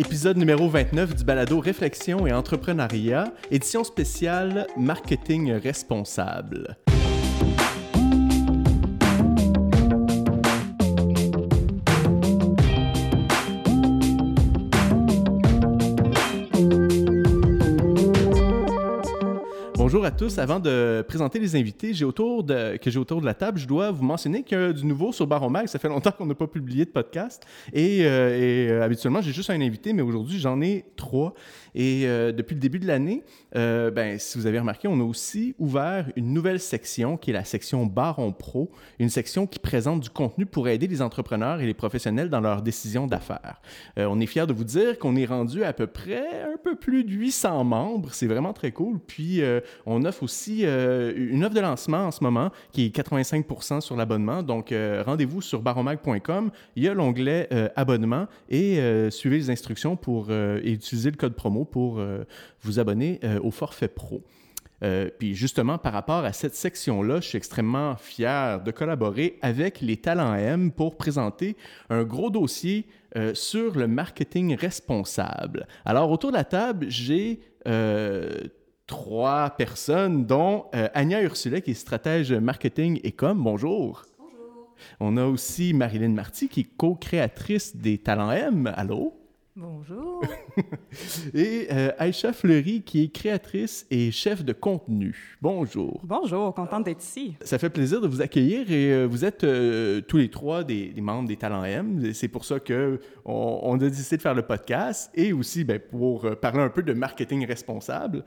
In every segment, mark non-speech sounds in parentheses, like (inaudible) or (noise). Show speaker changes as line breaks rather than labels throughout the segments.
Épisode numéro 29 du balado Réflexion et entrepreneuriat, édition spéciale Marketing responsable. Tous. Avant de présenter les invités j'ai autour de, que j'ai autour de la table, je dois vous mentionner a du nouveau sur Baromag. Ça fait longtemps qu'on n'a pas publié de podcast. Et, euh, euh, habituellement, j'ai juste un invité, mais aujourd'hui, j'en ai trois. Et euh, depuis le début de l'année, ben, si vous avez remarqué, on a aussi ouvert une nouvelle section qui est la section Baron Pro, une section qui présente du contenu pour aider les entrepreneurs et les professionnels dans leurs décisions d'affaires. On est fiers de vous dire qu'on est rendu à peu près un peu plus de 800 membres. C'est vraiment très cool. Puis, on offre aussi une offre de lancement en ce moment qui est 85% sur l'abonnement. Donc, rendez-vous sur baromag.com. Il y a l'onglet abonnement et suivez les instructions pour utiliser le code promo pour euh, vous abonner euh, au forfait pro. Euh, puis justement, par rapport à cette section-là, je suis extrêmement fier de collaborer avec les Talents M pour présenter un gros dossier sur le marketing responsable. Alors, autour de la table, j'ai trois personnes, dont Anya Ursulet, qui est stratège marketing et com. Bonjour.
Bonjour.
On a aussi Marilyn Marty, qui est co-créatrice des Talents M. Allô?
Bonjour. (laughs)
et euh, Aïcha Fleury, qui est créatrice et chef de contenu. Bonjour.
Bonjour, contente d'être ici.
Ça fait plaisir de vous accueillir et euh, vous êtes euh, tous les trois des, membres des Talents M. C'est pour ça qu'on on a décidé de faire le podcast et aussi ben, pour parler un peu de marketing responsable.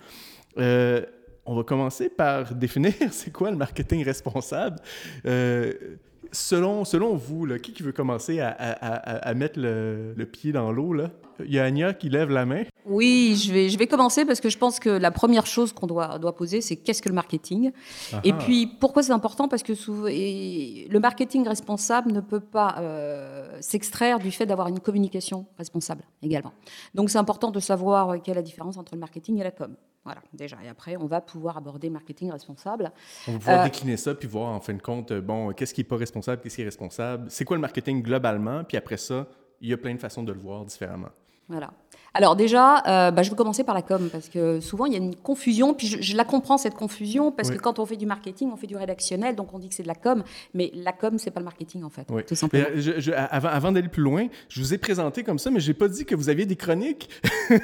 on va commencer par définir (laughs) c'est quoi le marketing responsable selon, vous, là, qui, veut commencer à, mettre le, pied dans l'eau? Il y a qui lève la main.
Oui, je vais, je vais commencer parce que je pense que la première chose qu'on doit, doit poser, c'est qu'est-ce que le marketing? Et puis, pourquoi c'est important? Parce que le marketing responsable ne peut pas euh, s'extraire du fait d'avoir une communication responsable également. Donc, c'est important de savoir quelle est la différence entre le marketing et la com. Voilà, déjà. Et après, on va pouvoir aborder marketing responsable.
On va euh, décliner ça, puis voir en fin de compte, bon, qu'est-ce qui n'est pas responsable, qu'est-ce qui est responsable, c'est quoi le marketing globalement, puis après ça, il y a plein de façons de le voir différemment.
Voilà. Alors déjà, euh, bah, je vais commencer par la com, parce que souvent il y a une confusion, puis je, la comprends cette confusion, parce que quand on fait du marketing, on fait du rédactionnel, donc on dit que c'est de la com, mais la com, c'est pas le marketing en fait, tout simplement.
avant, avant d'aller plus loin, je vous ai présenté comme ça, mais j'ai pas dit que vous aviez des chroniques,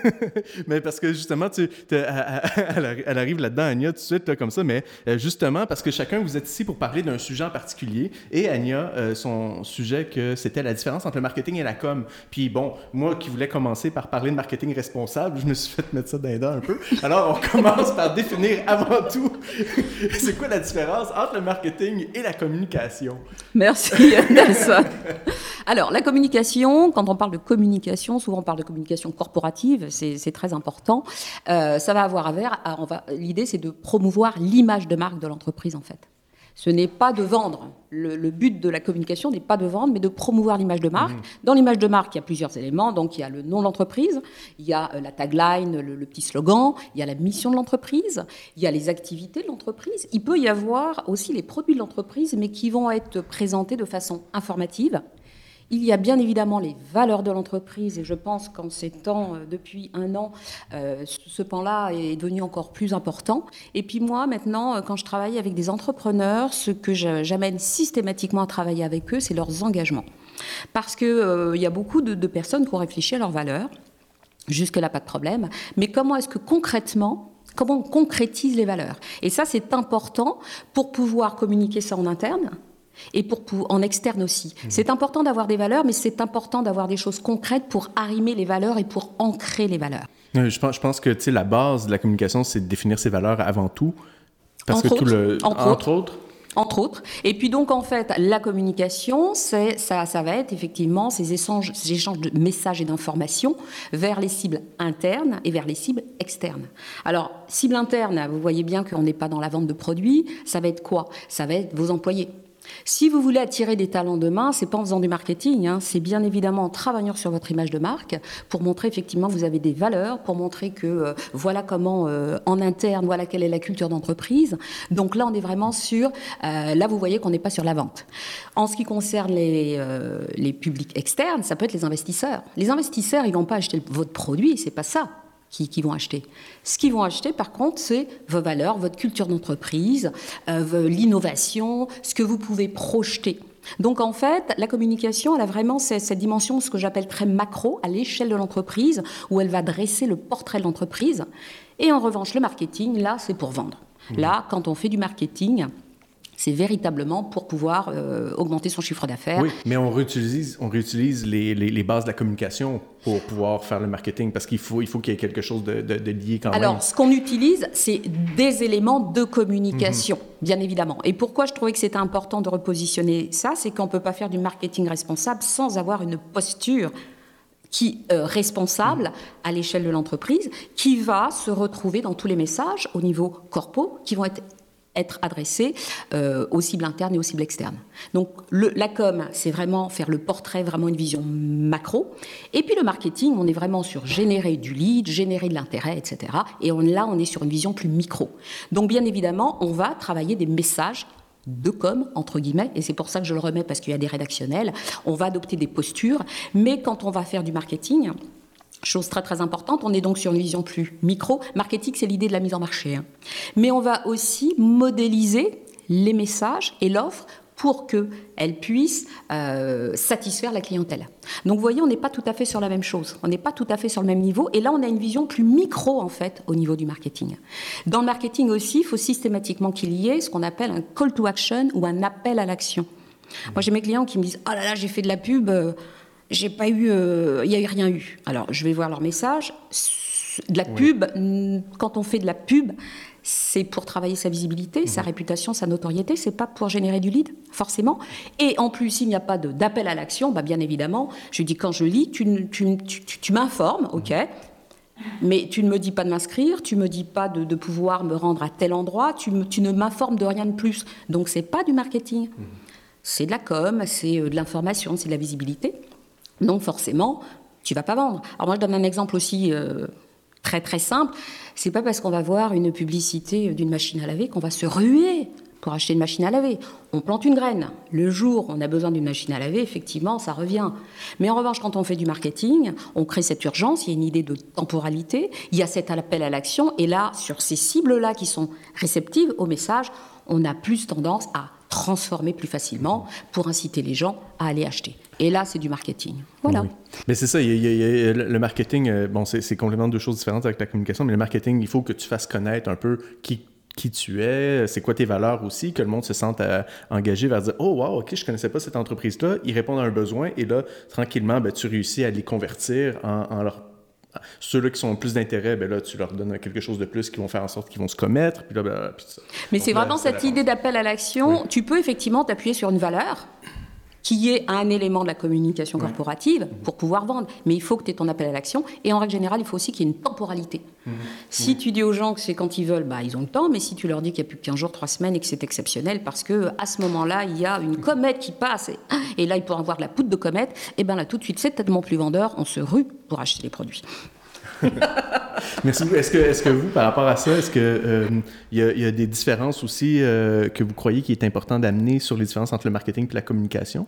(laughs) mais parce que justement, tu, (laughs) elle, arrive là-dedans, Anya, tout de suite, comme ça, mais euh, justement, parce que chacun, vous êtes ici pour parler d'un sujet en particulier, et Anya, euh, son sujet, que c'était la différence entre le marketing et la com. Puis bon, moi qui voulais commencer par parler de marketing responsable, je me suis fait mettre ça les dents un peu. Alors, on commence par définir avant tout, (laughs) c'est quoi la différence entre le marketing et la communication?
Merci, (laughs) Nelson. Alors, la communication, quand on parle de communication, souvent on parle de communication corporative, c'est très important. Euh, ça va avoir à voir, l'idée c'est de promouvoir l'image de marque de l'entreprise en fait. Ce n'est pas de vendre. Le, but de la communication n'est pas de vendre, mais de promouvoir l'image de marque. Mmh. Dans l'image de marque, il y a plusieurs éléments. Donc, il y a le nom de l'entreprise, il y a euh, la tagline, le, petit slogan, il y a la mission de l'entreprise, il y a les activités de l'entreprise. Il peut y avoir aussi les produits de l'entreprise, mais qui vont être présentés de façon informative il y a bien évidemment les valeurs de l'entreprise et je pense qu'en ces temps, euh, depuis un an, euh, ce pan-là est devenu encore plus important. Et puis moi, maintenant, euh, quand je travaille avec des entrepreneurs, ce que j'amène systématiquement à travailler avec eux, c'est leurs engagements. Parce qu'il y a beaucoup de, de personnes qui ont réfléchi à leurs valeurs. Jusque-là, pas de problème. Mais comment est-ce que concrètement, comment on concrétise les valeurs? Et ça, c'est important pour pouvoir communiquer ça en interne, et pour, en externe aussi. Mmh. C'est important d'avoir des valeurs, mais c'est important d'avoir des choses concrètes pour arrimer les valeurs et pour ancrer les valeurs.
Je pense, je pense que la base de la communication, c'est de définir ses valeurs avant tout.
Parce entre que autres, tout le, entre, autres, entre autres. Et puis donc, en fait, la communication, ça, ça va être effectivement ces échanges, ces échanges de messages et d'informations vers les cibles internes et vers les cibles externes. Alors, cible interne, vous voyez bien qu'on n'est pas dans la vente de produits. Ça va être quoi? Ça va être vos employés. Si vous voulez attirer des talents demain, c'est pas en faisant du marketing, hein. c'est bien évidemment en travaillant sur votre image de marque pour montrer effectivement que vous avez des valeurs, pour montrer que euh, voilà comment euh, en interne, voilà quelle est la culture d'entreprise. Donc là, on est vraiment sur, euh, là vous voyez qu'on n'est pas sur la vente. En ce qui concerne les, les publics externes, ça peut être les investisseurs. Les investisseurs, ils vont pas acheter votre produit, c'est pas ça qui, vont acheter. Ce qu'ils vont acheter, par contre, c'est vos valeurs, votre culture d'entreprise, euh, l'innovation, ce que vous pouvez projeter. Donc en fait, la communication, elle a vraiment cette, dimension, ce que j'appelle très macro, à l'échelle de l'entreprise, où elle va dresser le portrait de l'entreprise. Et en revanche, le marketing, là, c'est pour vendre. Mmh. Là, quand on fait du marketing, c'est véritablement pour pouvoir euh, augmenter son chiffre d'affaires.
Oui, mais on réutilise, on réutilise les, les, bases de la communication pour pouvoir faire le marketing parce qu'il faut, il faut qu'il y ait quelque chose de, de, lié quand
même. Alors, ce qu'on utilise, c'est des éléments de communication, mhm. bien évidemment. Et pourquoi je trouvais que c'était important de repositionner ça, c'est qu'on ne peut pas faire du marketing responsable sans avoir une posture qui euh, responsable mhm. à l'échelle de l'entreprise, qui va se retrouver dans tous les messages au niveau corpo, qui vont être être adressé euh, aux cibles internes et aux cibles externes. Donc la com, c'est vraiment faire le portrait, vraiment une vision macro. Et puis le marketing, on est vraiment sur générer du lead, générer de l'intérêt, etc. Et là, on est sur une vision plus micro. Donc bien évidemment, on va travailler des messages de com, entre guillemets, et c'est pour ça que je le remets parce qu'il y a des rédactionnels, on va adopter des postures, mais quand on va faire du marketing, Chose très très importante, on est donc sur une vision plus micro. Marketing, c'est l'idée de la mise en marché. Hein. Mais on va aussi modéliser les messages et l'offre pour qu'elle puisse euh, satisfaire la clientèle. Donc vous voyez, on n'est pas tout à fait sur la même chose, on n'est pas tout à fait sur le même niveau, et là on a une vision plus micro en fait au niveau du marketing. Dans le marketing aussi, il faut systématiquement qu'il y ait ce qu'on appelle un call to action ou un appel à l'action. Moi j'ai mes clients qui me disent, oh là là, j'ai fait de la pub. Euh, j'ai pas eu, euh, il y a eu rien eu. Alors, je vais voir leur message. De la pub, quand on fait de la pub, c'est pour travailler sa visibilité, sa mhm. réputation, sa notoriété, c'est pas pour générer du lead, forcément. Et en plus, s'il n'y a pas d'appel à l'action, bah bien évidemment, je dis quand je lis, tu, tu, tu, m'informes, ok, mais tu ne me dis pas de m'inscrire, tu me dis pas de, de, pouvoir me rendre à tel endroit, tu, tu ne m'informes de rien de plus. Donc c'est pas du marketing, mhm. c'est de la com, c'est euh, de l'information, c'est de la visibilité. Donc forcément, tu vas pas vendre. Alors moi, je donne un exemple aussi euh, très très simple. C'est pas parce qu'on va voir une publicité d'une machine à laver qu'on va se ruer pour acheter une machine à laver. On plante une graine. Le jour où on a besoin d'une machine à laver, effectivement, ça revient. Mais en revanche, quand on fait du marketing, on crée cette urgence, il y a une idée de temporalité, il y a cet appel à l'action, et là, sur ces cibles-là qui sont réceptives au message, on a plus tendance à transformer plus facilement pour inciter les gens à aller acheter. Et là, c'est du marketing. Voilà.
Mais c'est ça, le marketing, euh, bon, c'est complètement deux choses différentes avec la communication, mais le marketing, il faut que tu fasses connaître un peu qui qui tu es, c'est quoi tes valeurs aussi, que le monde se sente euh, engagé vers dire Oh, wow, ok, je connaissais pas cette entreprise-là. Ils répondent à un besoin et là, tranquillement, ben, tu réussis à les convertir en leur ceux-là qui sont plus d'intérêt, ben là, tu leur donnes quelque chose de plus qui vont faire en sorte qu'ils vont se commettre. Puis là, ben,
Mais c'est vraiment cette idée d'appel à l'action. Tu peux effectivement t'appuyer sur une valeur qui est un élément de la communication corporative pour pouvoir vendre. Mais il faut que tu aies ton appel à l'action. Et en règle générale, il faut aussi qu'il y ait une temporalité. Mhm. Si tu dis aux gens que c'est quand ils veulent, bah, ils ont le temps. Mais si tu leur dis qu'il y a plus 15 jours, 3 semaines et que c'est exceptionnel parce que à ce moment-là, il y a une comète qui passe et, et là, il pourra avoir de la poudre de comète, et eh bien là, tout de suite, c'est tellement plus vendeur. On se rue pour acheter les produits. (laughs)
Merci beaucoup. Est-ce que, est que vous, par rapport à ça, est-ce qu'il euh, y, a des différences aussi euh, que vous croyez qu'il est important d'amener sur les différences entre le marketing et la communication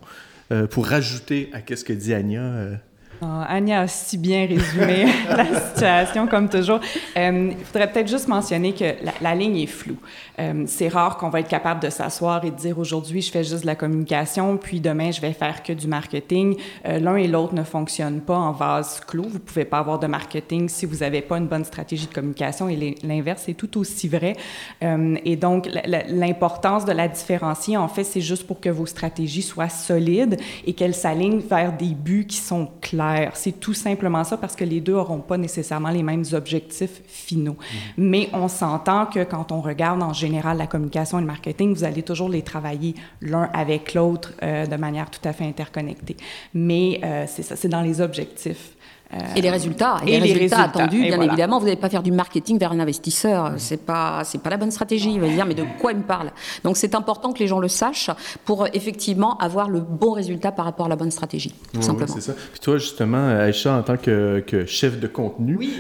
euh, pour rajouter à ce que dit Anya
ah, Anya a si bien résumé (laughs) la situation, comme toujours. Euh, il faudrait peut-être juste mentionner que la, ligne est floue. Euh, c'est rare qu'on va être capable de s'asseoir et de dire aujourd'hui, je fais juste de la communication, puis demain, je vais faire que du marketing. Euh, l'un et l'autre ne fonctionnent pas en vase clos. Vous pouvez pas avoir de marketing si vous n'avez pas une bonne stratégie de communication, et l'inverse est tout aussi vrai. et donc, l'importance de la différencier, en fait, c'est juste pour que vos stratégies soient solides et qu'elles s'alignent vers des buts qui sont clairs c'est tout simplement ça parce que les deux n'auront pas nécessairement les mêmes objectifs finaux. Mhm. Mais on s'entend que quand on regarde en général la communication et le marketing, vous allez toujours les travailler l'un avec l'autre euh, de manière tout à fait interconnectée. Mais euh, c'est ça, c'est dans les objectifs.
Et les résultats, et, les, résultats, attendus, bien évidemment. Vous n'allez pas faire du marketing vers un investisseur. C'est pas, c'est pas la bonne stratégie. Il va dire, mais de quoi il me parle? Donc c'est important que les gens le sachent pour effectivement avoir le bon résultat par rapport à la bonne stratégie, tout simplement.
c'est ça. Puis toi, justement, Aïcha, en tant que, que chef de contenu,
oui.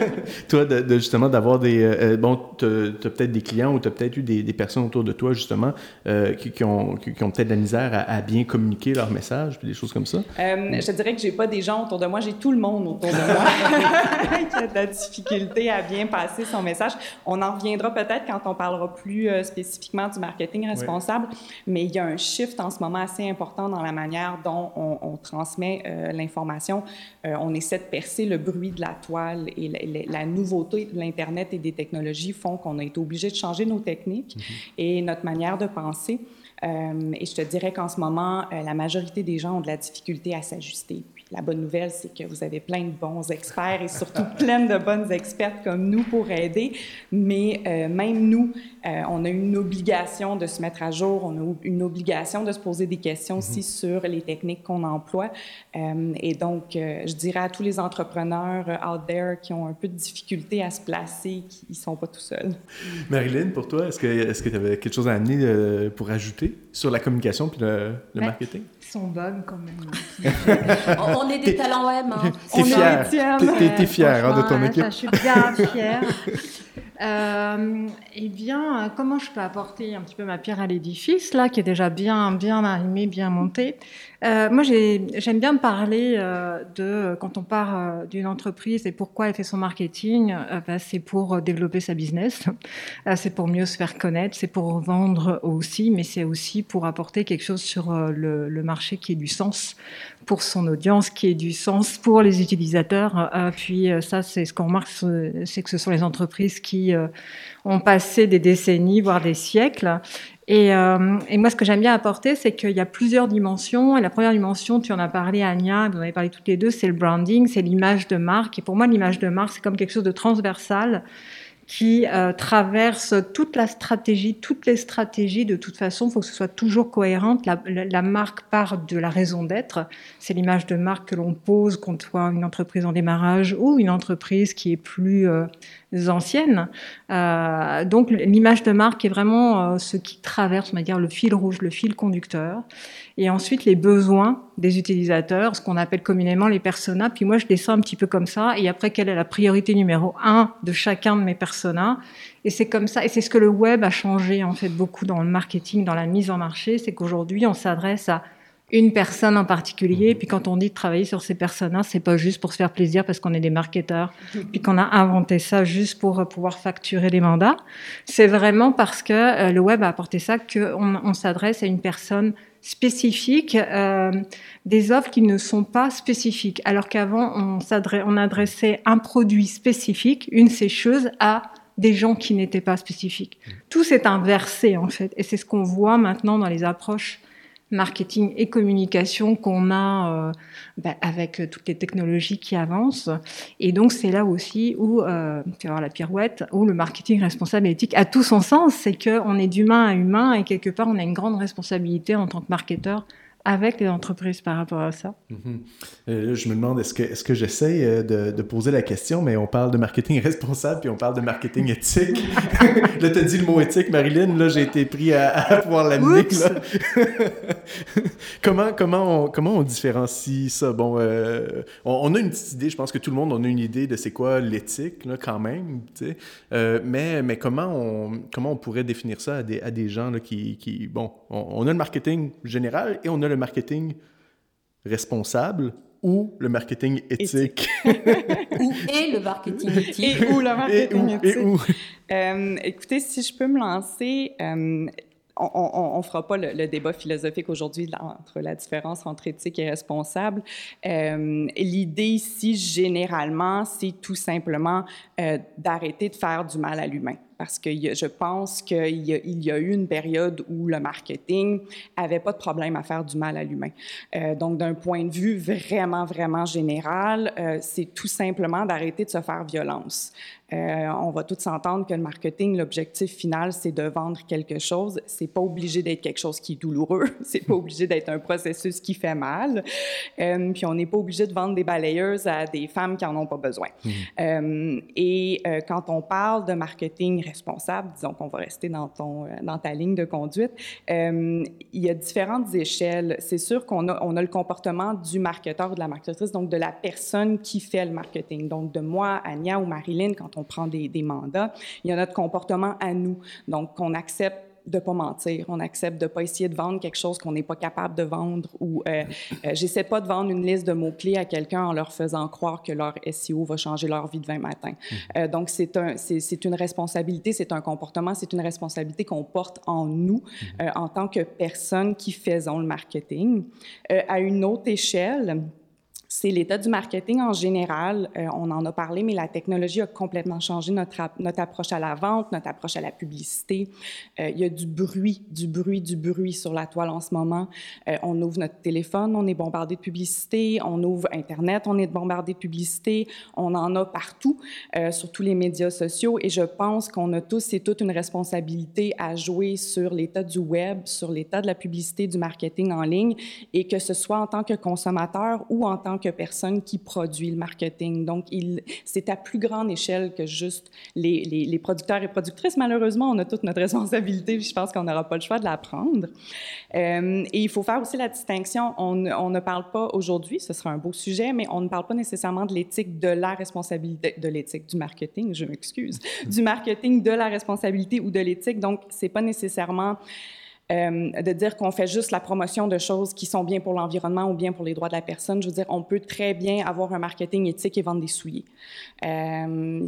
(laughs)
toi, de, justement, d'avoir des. Euh, bon, tu as, peut-être des clients ou tu as peut-être eu des, des, personnes autour de toi, justement, euh, qui, qui, ont, qui, ont peut-être de la misère à, à, bien communiquer leur message, puis des choses comme ça?
Euh, je dirais que j'ai pas des gens autour de moi, j'ai tout le monde autour de moi (laughs) qui a de la difficulté à bien passer son message. On en reviendra peut-être quand on parlera plus euh, spécifiquement du marketing responsable, mais il y a un shift en ce moment assez important dans la manière dont on, on transmet euh, l'information. Euh, on essaie de percer le bruit de la toile et la, la nouveauté de l'Internet et des technologies font qu'on a été obligé de changer nos techniques mm-hmm. et notre manière de penser. Euh, et je te dirais qu'en ce moment, euh, la majorité des gens ont de la difficulté à s'ajuster. La bonne nouvelle, c'est que vous avez plein de bons experts et surtout (laughs) plein de bonnes expertes comme nous pour aider. Mais euh, même nous, euh, on a une obligation de se mettre à jour, on a une obligation de se poser des questions aussi mhm. sur les techniques qu'on emploie. Euh, et donc, je dirais à tous les entrepreneurs out there qui ont un peu de difficulté à se placer, qu'ils ne sont pas tout seuls.
Marilyn, pour toi, est-ce que est-ce que tu avais quelque chose à amener pour ajouter sur la communication puis le, le ben, marketing?
Son bug quand même. (laughs)
on est des talents M. Hein.
T'es fière. T'es fière hein, de ton équipe.
je suis bien fière. (laughs) Euh, eh bien, comment je peux apporter un petit peu ma pierre à l'édifice, là, qui est déjà bien, bien bien monté euh, Moi, j'aime bien parler euh, de, quand on part euh, d'une entreprise et pourquoi elle fait son marketing, bah, c'est pour développer sa business, c'est pour mieux se faire connaître, c'est pour vendre aussi, mais c'est aussi pour apporter quelque chose sur le, le, marché qui ait du sens pour son audience, qui ait du sens pour les utilisateurs. puis ça, c'est ce qu'on remarque, c'est que ce sont les entreprises qui ont passé des décennies, voire des siècles. Et, euh, et moi, ce que j'aime bien apporter, c'est qu'il y a plusieurs dimensions. Et la première dimension, tu en as parlé, Anya, vous en avez parlé toutes les deux, c'est le branding, c'est l'image de marque. Et pour moi, l'image de marque, c'est comme quelque chose de transversal qui euh, traverse toute la stratégie, toutes les stratégies. De toute façon, il faut que ce soit toujours cohérente. La, marque part de la raison d'être. C'est l'image de marque que l'on pose, qu'on soit une entreprise en démarrage ou une entreprise qui est plus euh, ancienne. Euh, donc l'image de marque est vraiment euh, ce qui traverse, on va dire, le fil rouge, le fil conducteur. Et ensuite les besoins des utilisateurs, ce qu'on appelle communément les personas. Puis moi je descends un petit peu comme ça. Et après quelle est la priorité numéro un de chacun de mes personas? Et c'est comme ça. Et c'est ce que le web a changé en fait beaucoup dans le marketing, dans la mise en marché, c'est qu'aujourd'hui on s'adresse à une personne en particulier. Puis quand on dit de travailler sur ces personnes-là, c'est pas juste pour se faire plaisir parce qu'on est des marketeurs, puis qu'on a inventé ça juste pour euh, pouvoir facturer les mandats. C'est vraiment parce que euh, le web a apporté ça qu'on on, s'adresse à une personne spécifique, euh, des offres qui ne sont pas spécifiques. Alors qu'avant, on, on adressait un produit spécifique, une sécheuse, à des gens qui n'étaient pas spécifiques. Tout s'est inversé en fait, et c'est ce qu'on voit maintenant dans les approches marketing et communication qu'on a euh, bah, avec toutes les technologies qui avancent. Et donc c'est là aussi où, euh, tu vas voir la pirouette, où le marketing responsable et éthique a tout son sens, c'est qu'on est d'humain à humain et quelque part on a une grande responsabilité en tant que marketeur avec les entreprises par rapport à ça.
Euh, je me demande, est-ce que, est-ce que j'essaie euh, de, de, poser la question, mais on parle de marketing (laughs) responsable, puis on parle de marketing éthique. (laughs) là, tu as dit le mot éthique, Marilyn, là, j'ai été pris à, à pouvoir l'amener. (laughs) comment, comment, on, comment on différencie ça? Bon, euh, on, a une petite idée, je pense que tout le monde on a une idée de c'est quoi l'éthique, là, quand même, tu sais. Euh, mais, mais comment, on, comment on pourrait définir ça à des, à des gens là, qui, qui, bon, on, on a le marketing général et on a le marketing responsable ou le marketing éthique. (laughs)
ou et le marketing éthique.
Et ou le marketing éthique. Euh, écoutez, si je peux me lancer, euh, on ne fera pas le, débat philosophique aujourd'hui entre la différence entre éthique et responsable. Euh, L'idée ici, généralement, c'est tout simplement euh, d'arrêter de faire du mal à l'humain. Parce que je pense qu'il y, a eu une période où le marketing avait pas de problème à faire du mal à l'humain. Euh, donc, d'un point de vue vraiment, vraiment général, euh, c'est tout simplement d'arrêter de se faire violence. Euh, on va tous s'entendre que le marketing, l'objectif final, c'est de vendre quelque chose. C'est pas obligé d'être quelque chose qui est douloureux. (laughs) c'est pas obligé d'être un processus qui fait mal. Euh, puis on n'est pas obligé de vendre des balayeuses à des femmes qui en ont pas besoin. Mmh. Euh, et quand on parle de marketing responsable, disons qu'on va rester dans ton dans ta ligne de conduite, il y a différentes échelles. C'est sûr qu'on a on a le comportement du marketeur ou de la marketrice, donc de la personne qui fait le marketing. Donc de moi, Anya ou Marilyn, quand on prend des, des, mandats, il y a notre comportement à nous. Donc, qu'on accepte de pas mentir, on accepte de pas essayer de vendre quelque chose qu'on n'est pas capable de vendre ou euh, euh, j'essaie pas de vendre une liste de mots-clés à quelqu'un en leur faisant croire que leur SEO va changer leur vie demain matin. Mmh. Euh, donc, c'est un, c'est, une responsabilité, c'est un comportement, c'est une responsabilité qu'on porte en nous mmh. euh, en tant que personne qui faisons le marketing. À une autre échelle, c'est l'état du marketing en général. Euh, on en a parlé, mais la technologie a complètement changé notre, notre approche à la vente, notre approche à la publicité. Euh, il y a du bruit, du bruit, du bruit sur la toile en ce moment. Euh, on ouvre notre téléphone, on est bombardé de publicité. On ouvre Internet, on est bombardé de publicité. On en a partout, sur tous les médias sociaux. Et je pense qu'on a tous et toutes une responsabilité à jouer sur l'état du web, sur l'état de la publicité, du marketing en ligne, et que ce soit en tant que consommateur ou en tant que personne qui produit le marketing. Donc, c'est à plus grande échelle que juste les, producteurs et productrices. Malheureusement, on a toute notre responsabilité, je pense qu'on n'aura pas le choix de la prendre. Euh, et il faut faire aussi la distinction, on, on ne parle pas aujourd'hui, ce sera un beau sujet, mais on ne parle pas nécessairement de l'éthique de la responsabilité, de l'éthique du marketing, je m'excuse, du marketing de la responsabilité ou de l'éthique. Donc, c'est pas nécessairement euh, de dire qu'on fait juste la promotion de choses qui sont bien pour l'environnement ou bien pour les droits de la personne. Je veux dire, on peut très bien avoir un marketing éthique et vendre des souliers. Euh,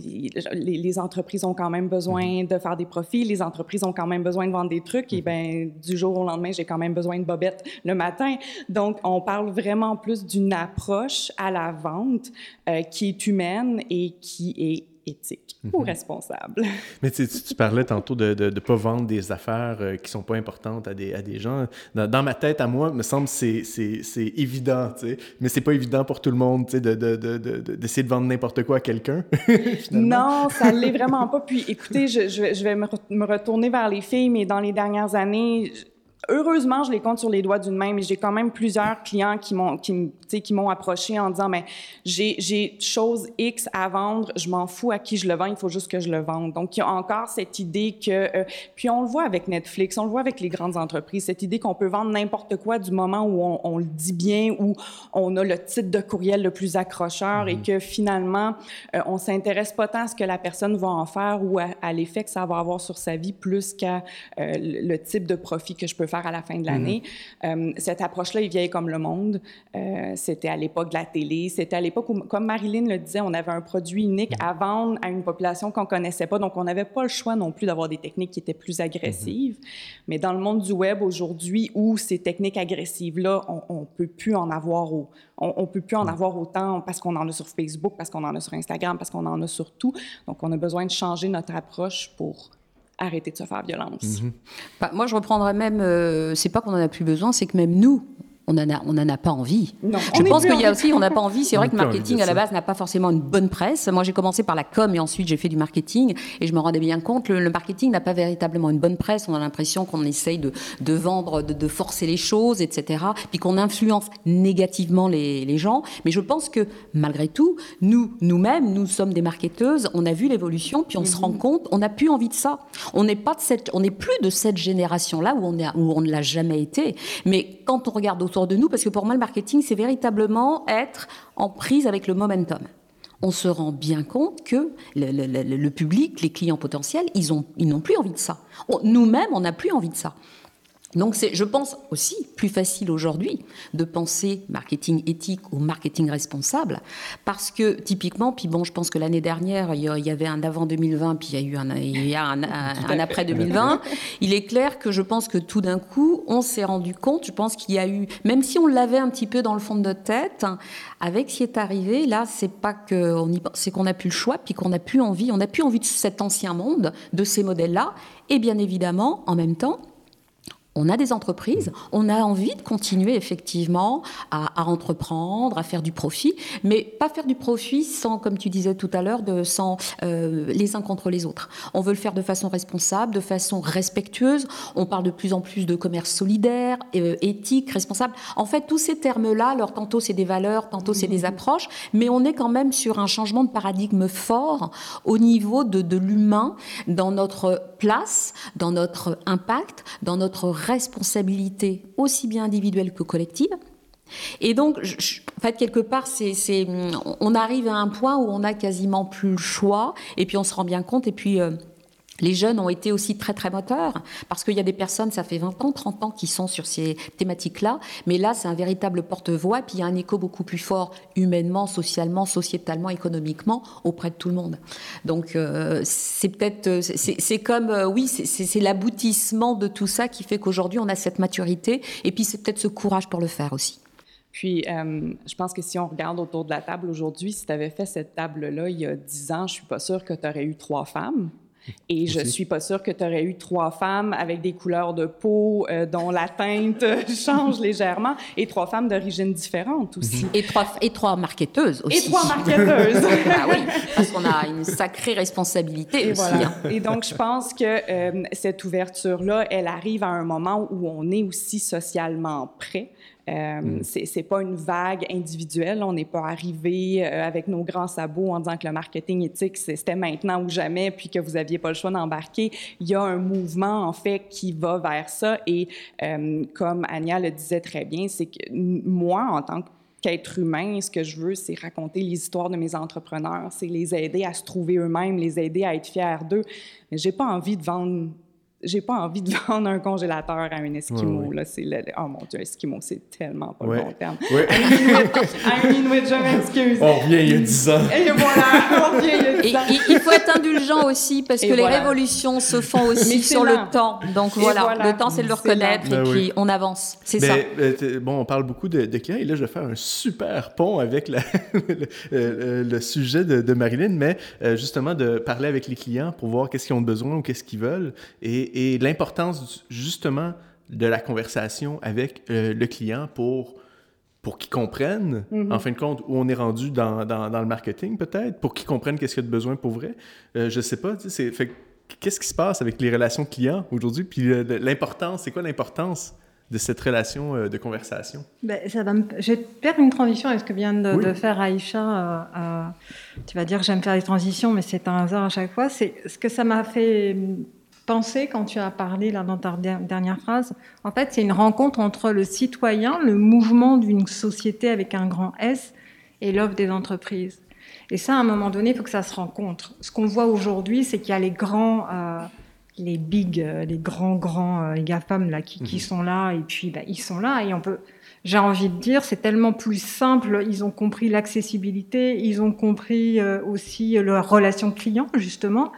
les, les, entreprises ont quand même besoin mm-hmm. de faire des profits, les entreprises ont quand même besoin de vendre des trucs, et mm-hmm. ben du jour au lendemain, j'ai quand même besoin de bobettes le matin. Donc, on parle vraiment plus d'une approche à la vente euh, qui est humaine et qui est éthique mm -hmm. ou responsable. (laughs)
Mais tu, tu parlais tantôt de ne pas vendre des affaires euh, qui sont pas importantes à des, à des gens. Dans, dans, ma tête, à moi, me semble c'est c'est évident, tu sais. Mais c'est pas évident pour tout le monde, tu sais, d'essayer de, de, de, de, de vendre n'importe quoi à quelqu'un. (laughs)
non, ça l'est vraiment pas. Puis écoutez, je, je vais, je vais me, me retourner vers les filles, mais dans les dernières années, heureusement, je les compte sur les doigts d'une main, mais j'ai quand même plusieurs clients qui m'ont qui, qui m'ont approché en disant mais j'ai j'ai chose X à vendre, je m'en fous à qui je le vends, il faut juste que je le vende. Donc il y a encore cette idée que euh, puis on le voit avec Netflix, on le voit avec les grandes entreprises, cette idée qu'on peut vendre n'importe quoi du moment où on, on, le dit bien où on a le titre de courriel le plus accrocheur et que finalement euh, on s'intéresse pas tant à ce que la personne va en faire ou à, à l'effet que ça va avoir sur sa vie plus qu'à euh, le type de profit que je peux faire à la fin de l'année. Mm -hmm. euh, cette approche-là est vieille comme le monde. Euh, c'était à l'époque de la télé. C'était à l'époque où, comme Marilyn le disait, on avait un produit unique mm -hmm. à vendre à une population qu'on connaissait pas. Donc, on n'avait pas le choix non plus d'avoir des techniques qui étaient plus agressives. Mm -hmm. Mais dans le monde du web aujourd'hui, où ces techniques agressives-là, on, ne peut plus en avoir au, on, on peut plus en avoir autant parce qu'on en a sur Facebook, parce qu'on en a sur Instagram, parce qu'on en a sur tout. Donc, on a besoin de changer notre approche pour arrêter de se faire violence.
-hmm. bah, moi, je reprendrais même, euh, c'est pas qu'on en a plus besoin, c'est que même nous, on n'en a, on en a pas envie.
Non,
je pense qu'il y a aussi, on n'a pas envie. C'est vrai que le marketing à la base n'a pas forcément une bonne presse. Moi, j'ai commencé par la com et ensuite j'ai fait du marketing et je me rendais bien compte, le, le marketing n'a pas véritablement une bonne presse. On a l'impression qu'on essaye de, de vendre, de, de, forcer les choses, etc. Puis qu'on influence négativement les, les, gens. Mais je pense que malgré tout, nous, nous-mêmes, nous sommes des marketeuses. On a vu l'évolution, puis on se rend compte, on n'a plus envie de ça. On n'est pas de cette, on n'est plus de cette génération-là où on est, où on ne l'a jamais été. Mais quand on regarde autour de nous, parce que pour moi, le marketing, c'est véritablement être en prise avec le momentum. On se rend bien compte que le, public, les clients potentiels, ils n'ont ils plus envie de ça. Nous-mêmes, on n'a plus envie de ça. Donc c'est, je pense aussi, plus facile aujourd'hui de penser marketing éthique ou marketing responsable, parce que typiquement, puis bon, je pense que l'année dernière, il y avait un avant 2020, puis il y a eu un, il y a un, un après 2020. Il est clair que je pense que tout d'un coup, on s'est rendu compte, je pense qu'il y a eu, même si on l'avait un petit peu dans le fond de notre tête, avec ce qui est arrivé, là, c'est pas que on y, c'est qu'on n'a plus le choix, puis qu'on n'a plus envie, on n'a plus envie de cet ancien monde, de ces modèles-là, et bien évidemment, en même temps, on a des entreprises, on a envie de continuer effectivement à, entreprendre, à faire du profit, mais pas faire du profit sans, comme tu disais tout à l'heure, sans euh, les uns contre les autres. On veut le faire de façon responsable, de façon respectueuse. On parle de plus en plus de commerce solidaire, euh, éthique, responsable. En fait, tous ces termes-là, alors tantôt c'est des valeurs, tantôt c'est des approches, mais on est quand même sur un changement de paradigme fort au niveau de, de l'humain dans notre place, dans notre impact, dans notre responsabilité aussi bien individuelle que collective. Et donc, en fait, quelque part, c'est, on arrive à un point où on n'a quasiment plus le choix, et puis on se rend bien compte, et puis euh, les jeunes ont été aussi très très moteurs parce qu'il y a des personnes, ça fait 20 ans, 30 ans qui sont sur ces thématiques-là, mais là c'est un véritable porte-voix, puis il y a un écho beaucoup plus fort humainement, socialement, sociétalement, économiquement auprès de tout le monde. Donc euh, c'est peut-être, euh, c'est comme, euh, oui, c'est l'aboutissement de tout ça qui fait qu'aujourd'hui on a cette maturité, et puis c'est peut-être ce courage pour le faire aussi.
Puis, je pense que si on regarde autour de la table aujourd'hui, si tu avais fait cette table-là il y a 10 ans, je suis pas sûre que tu aurais eu trois femmes. Et je suis pas sûre que tu aurais eu trois femmes avec des couleurs de peau euh, dont la teinte (laughs) change légèrement et trois femmes d'origine différente aussi.
Et trois, et trois marketeuses aussi.
Et trois marketeuses. (laughs)
ah oui, parce qu'on a une sacrée responsabilité
et
aussi.
Voilà. Hein. Et donc, je pense que euh, cette ouverture-là, elle arrive à un moment où on est aussi socialement prêt euh, mm. C'est pas une vague individuelle. On n'est pas arrivé euh, avec nos grands sabots en disant que le marketing éthique, c'était maintenant ou jamais, puis que vous n'aviez pas le choix d'embarquer. Il y a un mouvement, en fait, qui va vers ça. Et euh, comme Anya le disait très bien, c'est que moi, en tant qu'être humain, ce que je veux, c'est raconter les histoires de mes entrepreneurs, c'est les aider à se trouver eux-mêmes, les aider à être fiers d'eux. Mais j'ai pas envie de vendre j'ai pas envie de (laughs) vendre un congélateur à un Esquimau. Là, c'est le, oh mon Dieu, Esquimau, c'est tellement pas le bon terme. Un Inuit, je m'excuse.
On revient il y a 10 ans.
Et voilà, on revient il y a 10 ans.
Et, il faut être indulgent aussi, parce que les révolutions se font aussi sur le temps. Donc voilà, le temps, c'est de le reconnaître, et ben puis on avance. C'est ça.
Euh, bon, on parle beaucoup de, clients, et là, je vais faire un super pont avec (laughs) le, sujet de, Marilyn, mais euh, justement de parler avec les clients pour voir qu'est-ce qu'ils ont besoin ou qu'est-ce qu'ils veulent. Et et, l'importance justement de la conversation avec euh, le client pour, pour qu'il comprenne, mm-hmm. en fin de compte, où on est rendu dans, dans, le marketing peut-être, pour qu'il comprenne qu'est-ce qu'il a de besoin pour vrai. Euh, je sais pas, c'est qu'est-ce qui se passe avec les relations clients aujourd'hui, puis euh, l'importance, c'est quoi l'importance de cette relation euh, de conversation?
Ben, ça va Je vais faire une transition avec ce que vient de, faire Aïcha. tu vas dire j'aime faire des transitions, mais c'est un hasard à chaque fois. C'est ce que ça m'a fait penser quand tu as parlé là, dans ta dernière phrase. En fait, c'est une rencontre entre le citoyen, le mouvement d'une société avec un grand S, et l'offre des entreprises. Et ça, à un moment donné, il faut que ça se rencontre. Ce qu'on voit aujourd'hui, c'est qu'il y a les grands, euh, les big, euh, les grands, grands, euh, les GAFAM là, qui, qui, mhm. sont là, et puis bah, ils sont là, et on peut. J'ai envie de dire, c'est tellement plus simple. Ils ont compris l'accessibilité, ils ont compris aussi leur relation client, justement.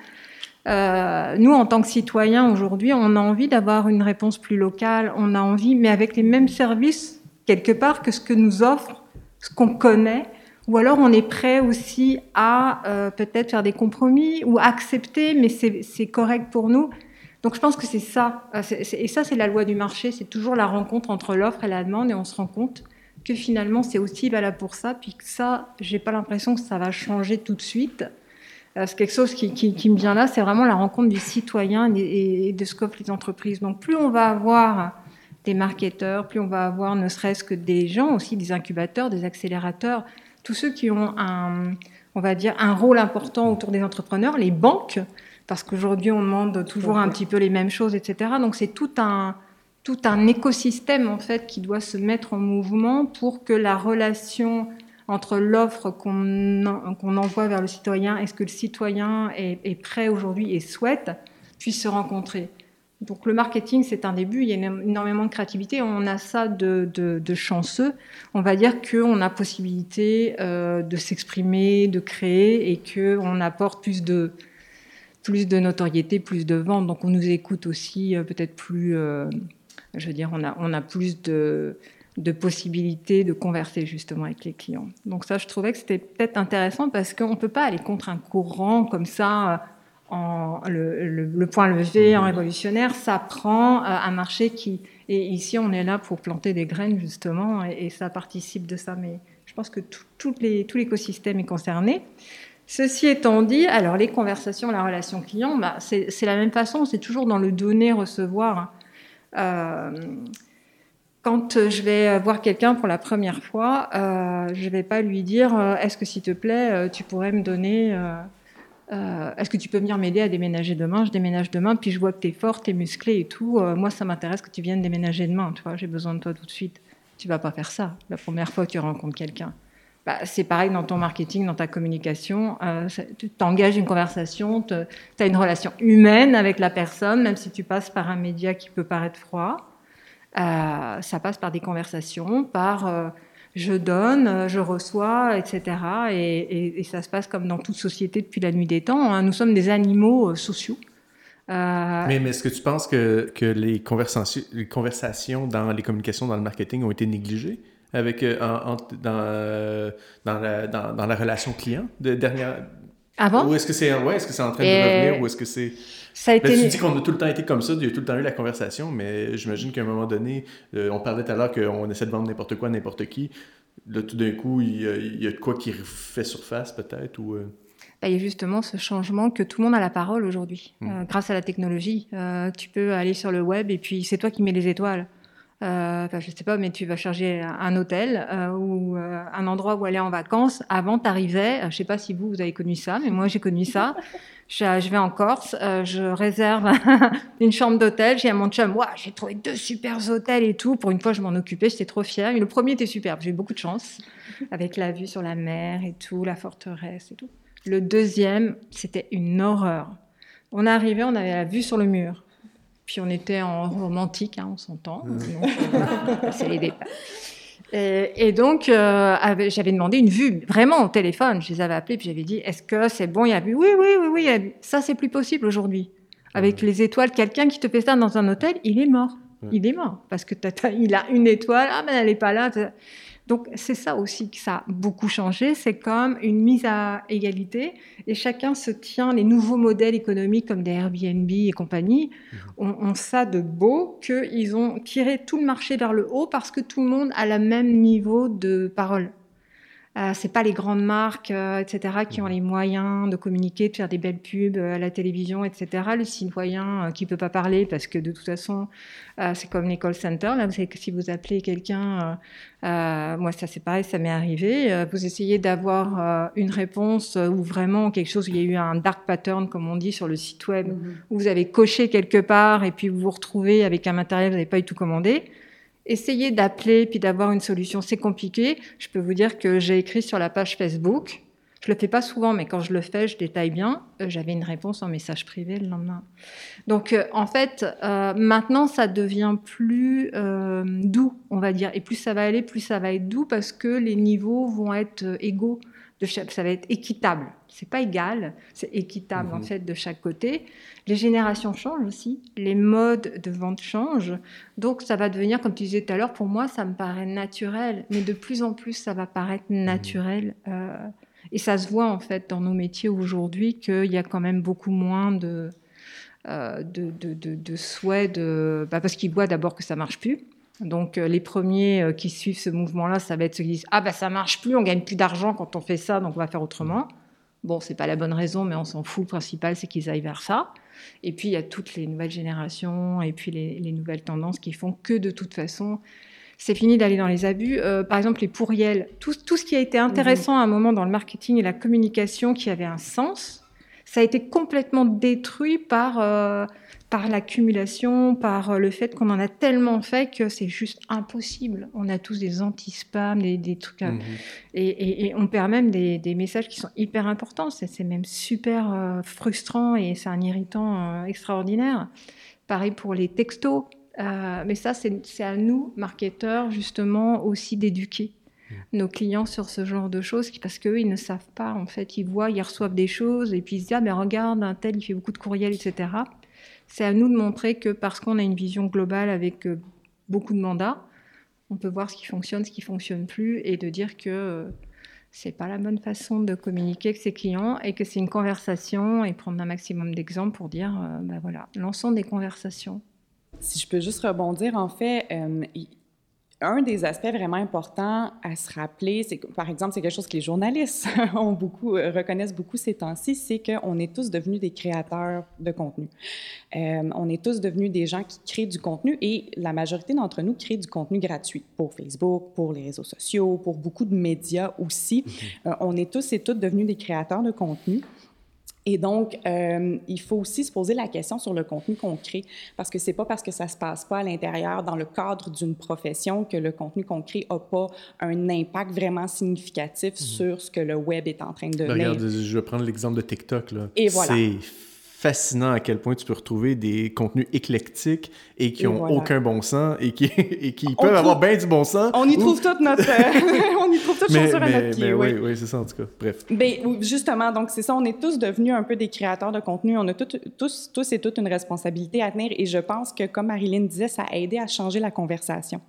Euh, nous, en tant que citoyens, aujourd'hui, on a envie d'avoir une réponse plus locale, on a envie, mais avec les mêmes services, quelque part, que ce que nous offre, ce qu'on connaît, ou alors on est prêt aussi à euh, peut-être faire des compromis ou accepter, mais c'est correct pour nous. Donc je pense que c'est ça, euh, et ça c'est la loi du marché, c'est toujours la rencontre entre l'offre et la demande, et on se rend compte que finalement c'est aussi valable pour ça, puis que ça, j'ai pas l'impression que ça va changer tout de suite. Euh, c'est quelque chose qui, me vient là, c'est vraiment la rencontre du citoyen et, de ce qu'offrent les entreprises. Donc plus on va avoir des marketeurs, plus on va avoir ne serait-ce que des gens aussi, des incubateurs, des accélérateurs, tous ceux qui ont un, on va dire, un rôle important autour des entrepreneurs, les banques, parce qu'aujourd'hui on demande toujours un petit peu les mêmes choses, etc. Donc c'est tout un, tout un écosystème en fait qui doit se mettre en mouvement pour que la relation entre l'offre qu'on envoie vers le citoyen et ce que le citoyen est, prêt aujourd'hui et souhaite puisse se rencontrer. Donc le marketing, c'est un début, il y a énormément de créativité, on a ça de, de, chanceux. On va dire qu'on a possibilité euh, de s'exprimer, de créer et qu'on apporte plus de, plus de notoriété, plus de ventes. Donc on nous écoute aussi euh, peut-être plus, euh, je veux dire, on a, on a plus de, de possibilités de converser justement avec les clients. Donc ça, je trouvais que c'était peut-être intéressant parce qu'on ne peut pas aller contre un courant comme ça en, le, point levé en révolutionnaire, ça prend euh, un marché qui... Et ici, on est là pour planter des graines, justement, et, ça participe de ça. Mais je pense que tout, les, tout l'écosystème est concerné. Ceci étant dit, alors les conversations, la relation client, bah, c'est, la même façon, c'est toujours dans le donner-recevoir. Euh, quand je vais voir quelqu'un pour la première fois, euh, je ne vais pas lui dire Est-ce que s'il te plaît, tu pourrais me donner euh, est-ce que tu peux venir m'aider à déménager demain? Je déménage demain, puis je vois que tu es forte, tu es musclée et tout. Euh, moi, ça m'intéresse que tu viennes déménager demain. Tu vois, j'ai besoin de toi tout de suite. Tu vas pas faire ça la première fois que tu rencontres quelqu'un. Bah, c'est pareil dans ton marketing, dans ta communication. Euh, tu t'engages une conversation, tu as une relation humaine avec la personne, même si tu passes par un média qui peut paraître froid. Ça passe par des conversations, par je donne, euh, je reçois, etc. Et, ça se passe comme dans toute société depuis la nuit des temps. Hein. Nous sommes des animaux euh, sociaux.
Euh, mais, est-ce que tu penses que, les, conversations, les dans les communications, dans le marketing ont été négligées avec, dans, dans, la, dans, la relation client de dernière...
Avant?
Ou est-ce que c'est ouais, est -ce que c'est en train de revenir ou est-ce que c'est... Ça a été... tu dis qu'on a tout le temps été comme ça, il y a tout le temps eu la conversation, mais j'imagine qu'à un moment donné, euh, on parlait tout à l'heure qu'on essaie de vendre n'importe quoi n'importe qui. Là, tout d'un coup, il y, a, de quoi qui fait surface, peut-être ou, euh?
bah, Il y a justement ce changement que tout le monde a la parole aujourd'hui, hmm. euh, grâce à la technologie. tu peux aller sur le web et puis c'est toi qui mets les étoiles. Euh, enfin, je sais pas, mais tu vas charger un hôtel ou un endroit où aller en vacances. Avant, tu arrivais, je sais pas si vous, vous avez connu ça, mais moi, j'ai connu ça. (laughs) Je, vais en Corse, euh, je réserve (laughs) une chambre d'hôtel. J'ai à mon chum, j'ai trouvé deux super hôtels et tout. Pour une fois, je m'en occupais, j'étais trop fière. Mais le premier était superbe, j'ai eu beaucoup de chance, avec la vue sur la mer et tout, la forteresse et tout. Le deuxième, c'était une horreur. On est arrivé, on avait la vue sur le mur. Puis on était en romantique, hein, on s'entend. C'est les départs. (laughs) Et, donc, euh, j'avais demandé une vue, vraiment au téléphone. Je les avais appelés, puis j'avais dit, est-ce que c'est bon Il y a vu, oui, oui, oui, oui. Ça, c'est plus possible aujourd'hui. Avec les étoiles, quelqu'un qui te fait ça dans un hôtel, il est mort. Il est mort parce que il a une étoile. Ah, mais elle n'est pas là. Donc c'est ça aussi que ça a beaucoup changé, c'est comme une mise à égalité et chacun se tient les nouveaux modèles économiques comme des Airbnb et compagnie mmh. ont, ça de beau qu'ils ont tiré tout le marché vers le haut parce que tout le monde a le même niveau de parole. Euh, c'est pas les grandes marques, euh, etc., qui ont les moyens de communiquer, de faire des belles pubs euh, à la télévision, etc. Le citoyen euh, qui peut pas parler parce que de toute façon, c'est comme les call centers. Là, vous savez que si vous appelez quelqu'un, moi ça c'est pareil, ça m'est arrivé. vous essayez d'avoir une réponse ou vraiment quelque chose où il y a eu un dark pattern, comme on dit sur le site web, mm-hmm. où vous avez coché quelque part et puis vous vous retrouvez avec un matériel que vous n'avez pas du tout commandé essayer d'appeler puis d'avoir une solution, c'est compliqué. Je peux vous dire que j'ai écrit sur la page Facebook. Je le fais pas souvent, mais quand je le fais, je détaille bien. Euh, j'avais une réponse en message privé le lendemain. Donc, euh, en fait, euh, maintenant, ça devient plus doux, on va dire. Et plus ça va aller, plus ça va être doux parce que les niveaux vont être égaux ça va être équitable. C'est pas égal, c'est équitable en mhm. fait de chaque côté. Les générations changent aussi, les modes de vente changent, donc ça va devenir, comme tu disais tout à l'heure, pour moi ça me paraît naturel, mais de plus en plus ça va paraître mhm. naturel. Euh, et ça se voit en fait dans nos métiers aujourd'hui qu'il y a quand même beaucoup moins de, euh, de, de, de, souhaits, de, bah parce qu'ils voient d'abord que ça marche plus. Donc euh, les premiers euh, qui suivent ce mouvement-là, ça va être ceux qui disent ah bah ça marche plus, on gagne plus d'argent quand on fait ça, donc on va faire autrement. Bon, c'est pas la bonne raison, mais on s'en fout. Le principal, c'est qu'ils aillent vers ça. Et puis il y a toutes les nouvelles générations et puis les, nouvelles tendances qui font que de toute façon, c'est fini d'aller dans les abus. Euh, par exemple, les pourriels, tout, tout, ce qui a été intéressant à un moment dans le marketing et la communication qui avait un sens, ça a été complètement détruit par par l'accumulation, par euh, le fait qu'on en a tellement fait que c'est juste impossible. On a tous des anti-spams, des, trucs. Mhm. Et, on perd même des, messages qui sont hyper importants. C'est même super euh, frustrant et c'est un irritant euh, extraordinaire. Pareil pour les textos. Euh, mais ça, c'est à nous, marketeurs, justement, aussi d'éduquer. Nos clients sur ce genre de choses parce qu'eux, ils ne savent pas. En fait, ils voient, ils reçoivent des choses et puis ils se disent Ah, mais regarde, un tel, il fait beaucoup de courriels, etc. C'est à nous de montrer que parce qu'on a une vision globale avec euh, beaucoup de mandats, on peut voir ce qui fonctionne, ce qui fonctionne plus et de dire que euh, c'est pas la bonne façon de communiquer avec ses clients et que c'est une conversation et prendre un maximum d'exemples pour dire ben voilà, lançons des conversations.
Si je peux juste rebondir, en fait, euh, un des aspects vraiment importants à se rappeler, c'est que, par exemple, c'est quelque chose que les journalistes (laughs) ont beaucoup, euh, reconnaissent beaucoup ces temps-ci, c'est qu'on est tous devenus des créateurs de contenu. Euh, on est tous devenus des gens qui créent du contenu et la majorité d'entre nous créent du contenu gratuit pour Facebook, pour les réseaux sociaux, pour beaucoup de médias aussi. Mm-hmm. on est tous et toutes devenus des créateurs de contenu. Et donc, euh, il faut aussi se poser la question sur le contenu qu'on crée, parce que c'est pas parce que ça se passe pas à l'intérieur, dans le cadre d'une profession, que le contenu qu'on crée n'a pas un impact vraiment significatif mhm. sur ce que le web est en train de
ben, Regarde, je vais prendre l'exemple de TikTok. Là. Et voilà fascinant à quel point tu peux retrouver des contenus éclectiques et qui n'ont aucun bon sens et qui, (laughs) et qui peuvent avoir bien du bon sens.
On y trouve toute notre... (laughs) (laughs) on y trouve toute mais, à notre pied,
oui. Oui, c'est ça en tout cas. Bref.
Ben, justement, donc c'est ça, on est tous devenus un peu des créateurs de contenu. On a tout, tous, tous et toutes une responsabilité à tenir et je pense que, comme Marilyn disait, ça a aidé à changer la conversation.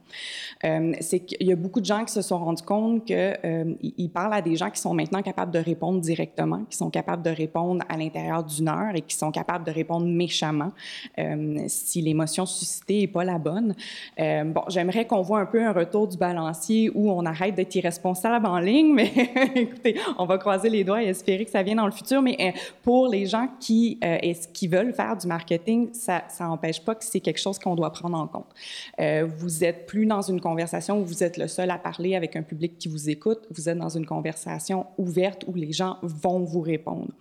Euh, c'est qu'il y a beaucoup de gens qui se sont rendus compte qu'ils euh, parlent à des gens qui sont maintenant capables de répondre directement, qui sont capables de répondre à l'intérieur d'une heure et qui sont capables de répondre méchamment euh, si l'émotion suscitée n'est pas la bonne. Euh, bon, j'aimerais qu'on voit un peu un retour du balancier où on arrête d'être irresponsable en ligne, (laughs) mais écoutez, on va croiser les doigts et espérer que ça vienne dans le futur. Mais euh, pour les gens qui, qui veulent faire du marketing, ça n'empêche pas que c'est quelque chose qu'on doit prendre en compte. vous êtes plus dans une conversation où vous êtes le seul à parler avec un public qui vous écoute. Vous êtes dans une conversation ouverte où les gens vont vous répondre.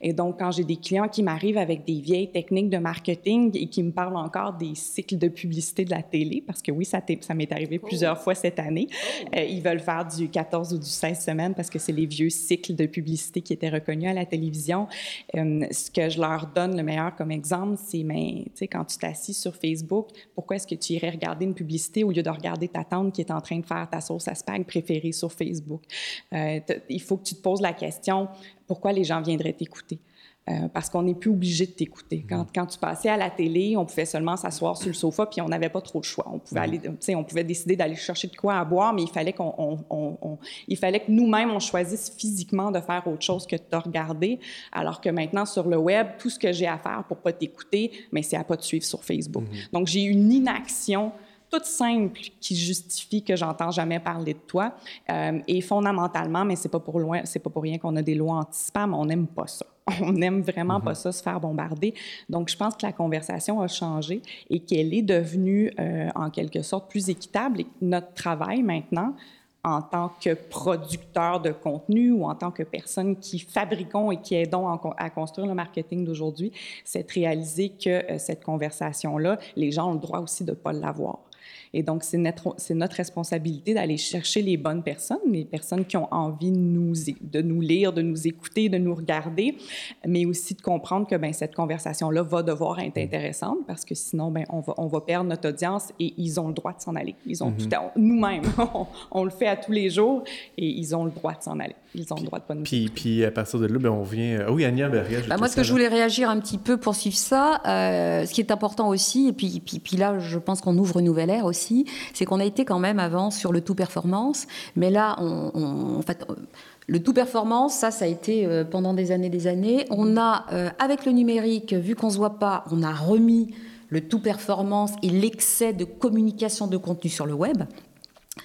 Et donc, quand j'ai des clients qui m'arrivent avec des vieilles techniques de marketing et qui me parlent encore des cycles de publicité de la télé, parce que oui, ça, ça m'est arrivé oh. plusieurs fois cette année. Oh. Euh, ils veulent faire du 14 ou du 16 semaines parce que c'est les vieux cycles de publicité qui étaient reconnus à la télévision. Euh, ce que je leur donne le meilleur comme exemple, c'est, mais, tu sais, quand tu t'assis sur Facebook, pourquoi est-ce que tu irais regarder une publicité au lieu de regarder ta tante qui est en train de faire ta sauce à spag préférée sur Facebook? Euh, il faut que tu te poses la question, pourquoi les gens viendraient t'écouter? Euh, parce qu'on n'est plus obligé de t'écouter. Quand, mm-hmm. quand, tu passais à la télé, on pouvait seulement s'asseoir sur le sofa, puis on n'avait pas trop de choix. On pouvait, mm-hmm. aller, on pouvait décider d'aller chercher de quoi à boire, mais il fallait, qu'on, on, il fallait que nous-mêmes, on choisisse physiquement de faire autre chose que de te regarder, alors que maintenant, sur le web, tout ce que j'ai à faire pour pas t'écouter, mais c'est à pas te suivre sur Facebook. Mm-hmm. Donc, j'ai une inaction toute simple qui justifie que j'entends jamais parler de toi. Euh, et fondamentalement, mais c'est pas pour loin, c'est pas pour rien qu'on a des lois anti-spam, on n'aime pas ça. (laughs) On n'aime vraiment pas mhm. ça, se faire bombarder. Donc, je pense que la conversation a changé et qu'elle est devenue, euh, en quelque sorte, plus équitable et notre travail maintenant, en tant que producteur de contenu ou en tant que personne qui fabriquons et qui aidons à construire le marketing d'aujourd'hui, c'est de réaliser que euh, cette conversation-là, les gens ont le droit aussi de ne pas l'avoir. Et donc, c'est notre, notre responsabilité d'aller chercher les bonnes personnes, les personnes qui ont envie de nous, de nous lire, de nous écouter, de nous regarder, mais aussi de comprendre que ben, cette conversation-là va devoir être intéressante parce que sinon, ben, on, va, on va perdre notre audience et ils ont le droit de s'en aller. Ils ont mm-hmm. tout nous-mêmes, (laughs) on, le fait à tous les jours et ils ont le droit de s'en aller. Ils ont le droit de pas nous
puis, puis à partir de là, ben, on vient... Ah oui, Anya, ben,
bah, Moi, ce que je voulais réagir un petit peu pour suivre ça, euh, ce qui est important aussi, et puis, puis, puis là, je pense qu'on ouvre une nouvelle ère aussi, c'est qu'on a été quand même avant sur le tout performance, mais là, en fait, le tout performance, ça, ça a été euh, pendant des années, des années. On a, euh, avec le numérique, vu qu'on se voit pas, on a remis le tout performance et l'excès de communication de contenu sur le web.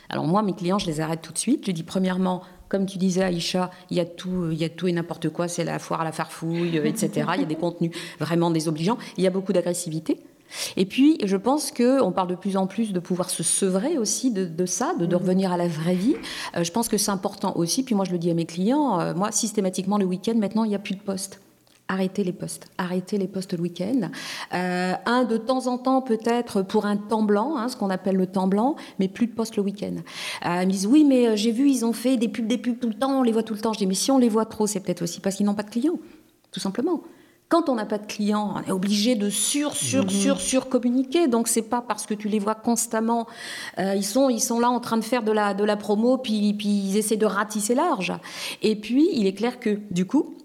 Alors moi, mes clients, je les arrête tout de suite. Je dis premièrement, comme tu disais, Aïcha, il y a tout, il y a tout et n'importe quoi. C'est la foire la farfouille, etc. Il y a des contenus vraiment désobligeants. Il y a beaucoup d'agressivité. Et puis, je pense qu'on parle de plus en plus de pouvoir se sevrer aussi de, ça, de, de, mhm. revenir à la vraie vie. Euh, je pense que c'est important aussi. Puis moi, je le dis à mes clients, euh, moi, systématiquement, le week-end, maintenant, il n'y a plus de poste arrêtez les postes, arrêtez les postes le week-end. Euh, un de temps en temps peut-être pour un temps blanc, hein, ce qu'on appelle le temps blanc, mais plus de postes le week-end. ils me disent oui, mais j'ai vu, ils ont fait des pubs, des pubs tout le temps, on les voit tout le temps. Je dis mais si on les voit trop, c'est peut-être aussi parce qu'ils n'ont pas de clients, tout simplement. Quand on n'a pas de clients, on est obligé de sur, sur,
Mhm.
sur, sur communiquer. Donc c'est pas parce que tu les vois constamment, euh, ils sont, ils sont là en train de faire de la, de la promo, puis, puis ils essaient de ratisser large. Et puis il est clair que du coup,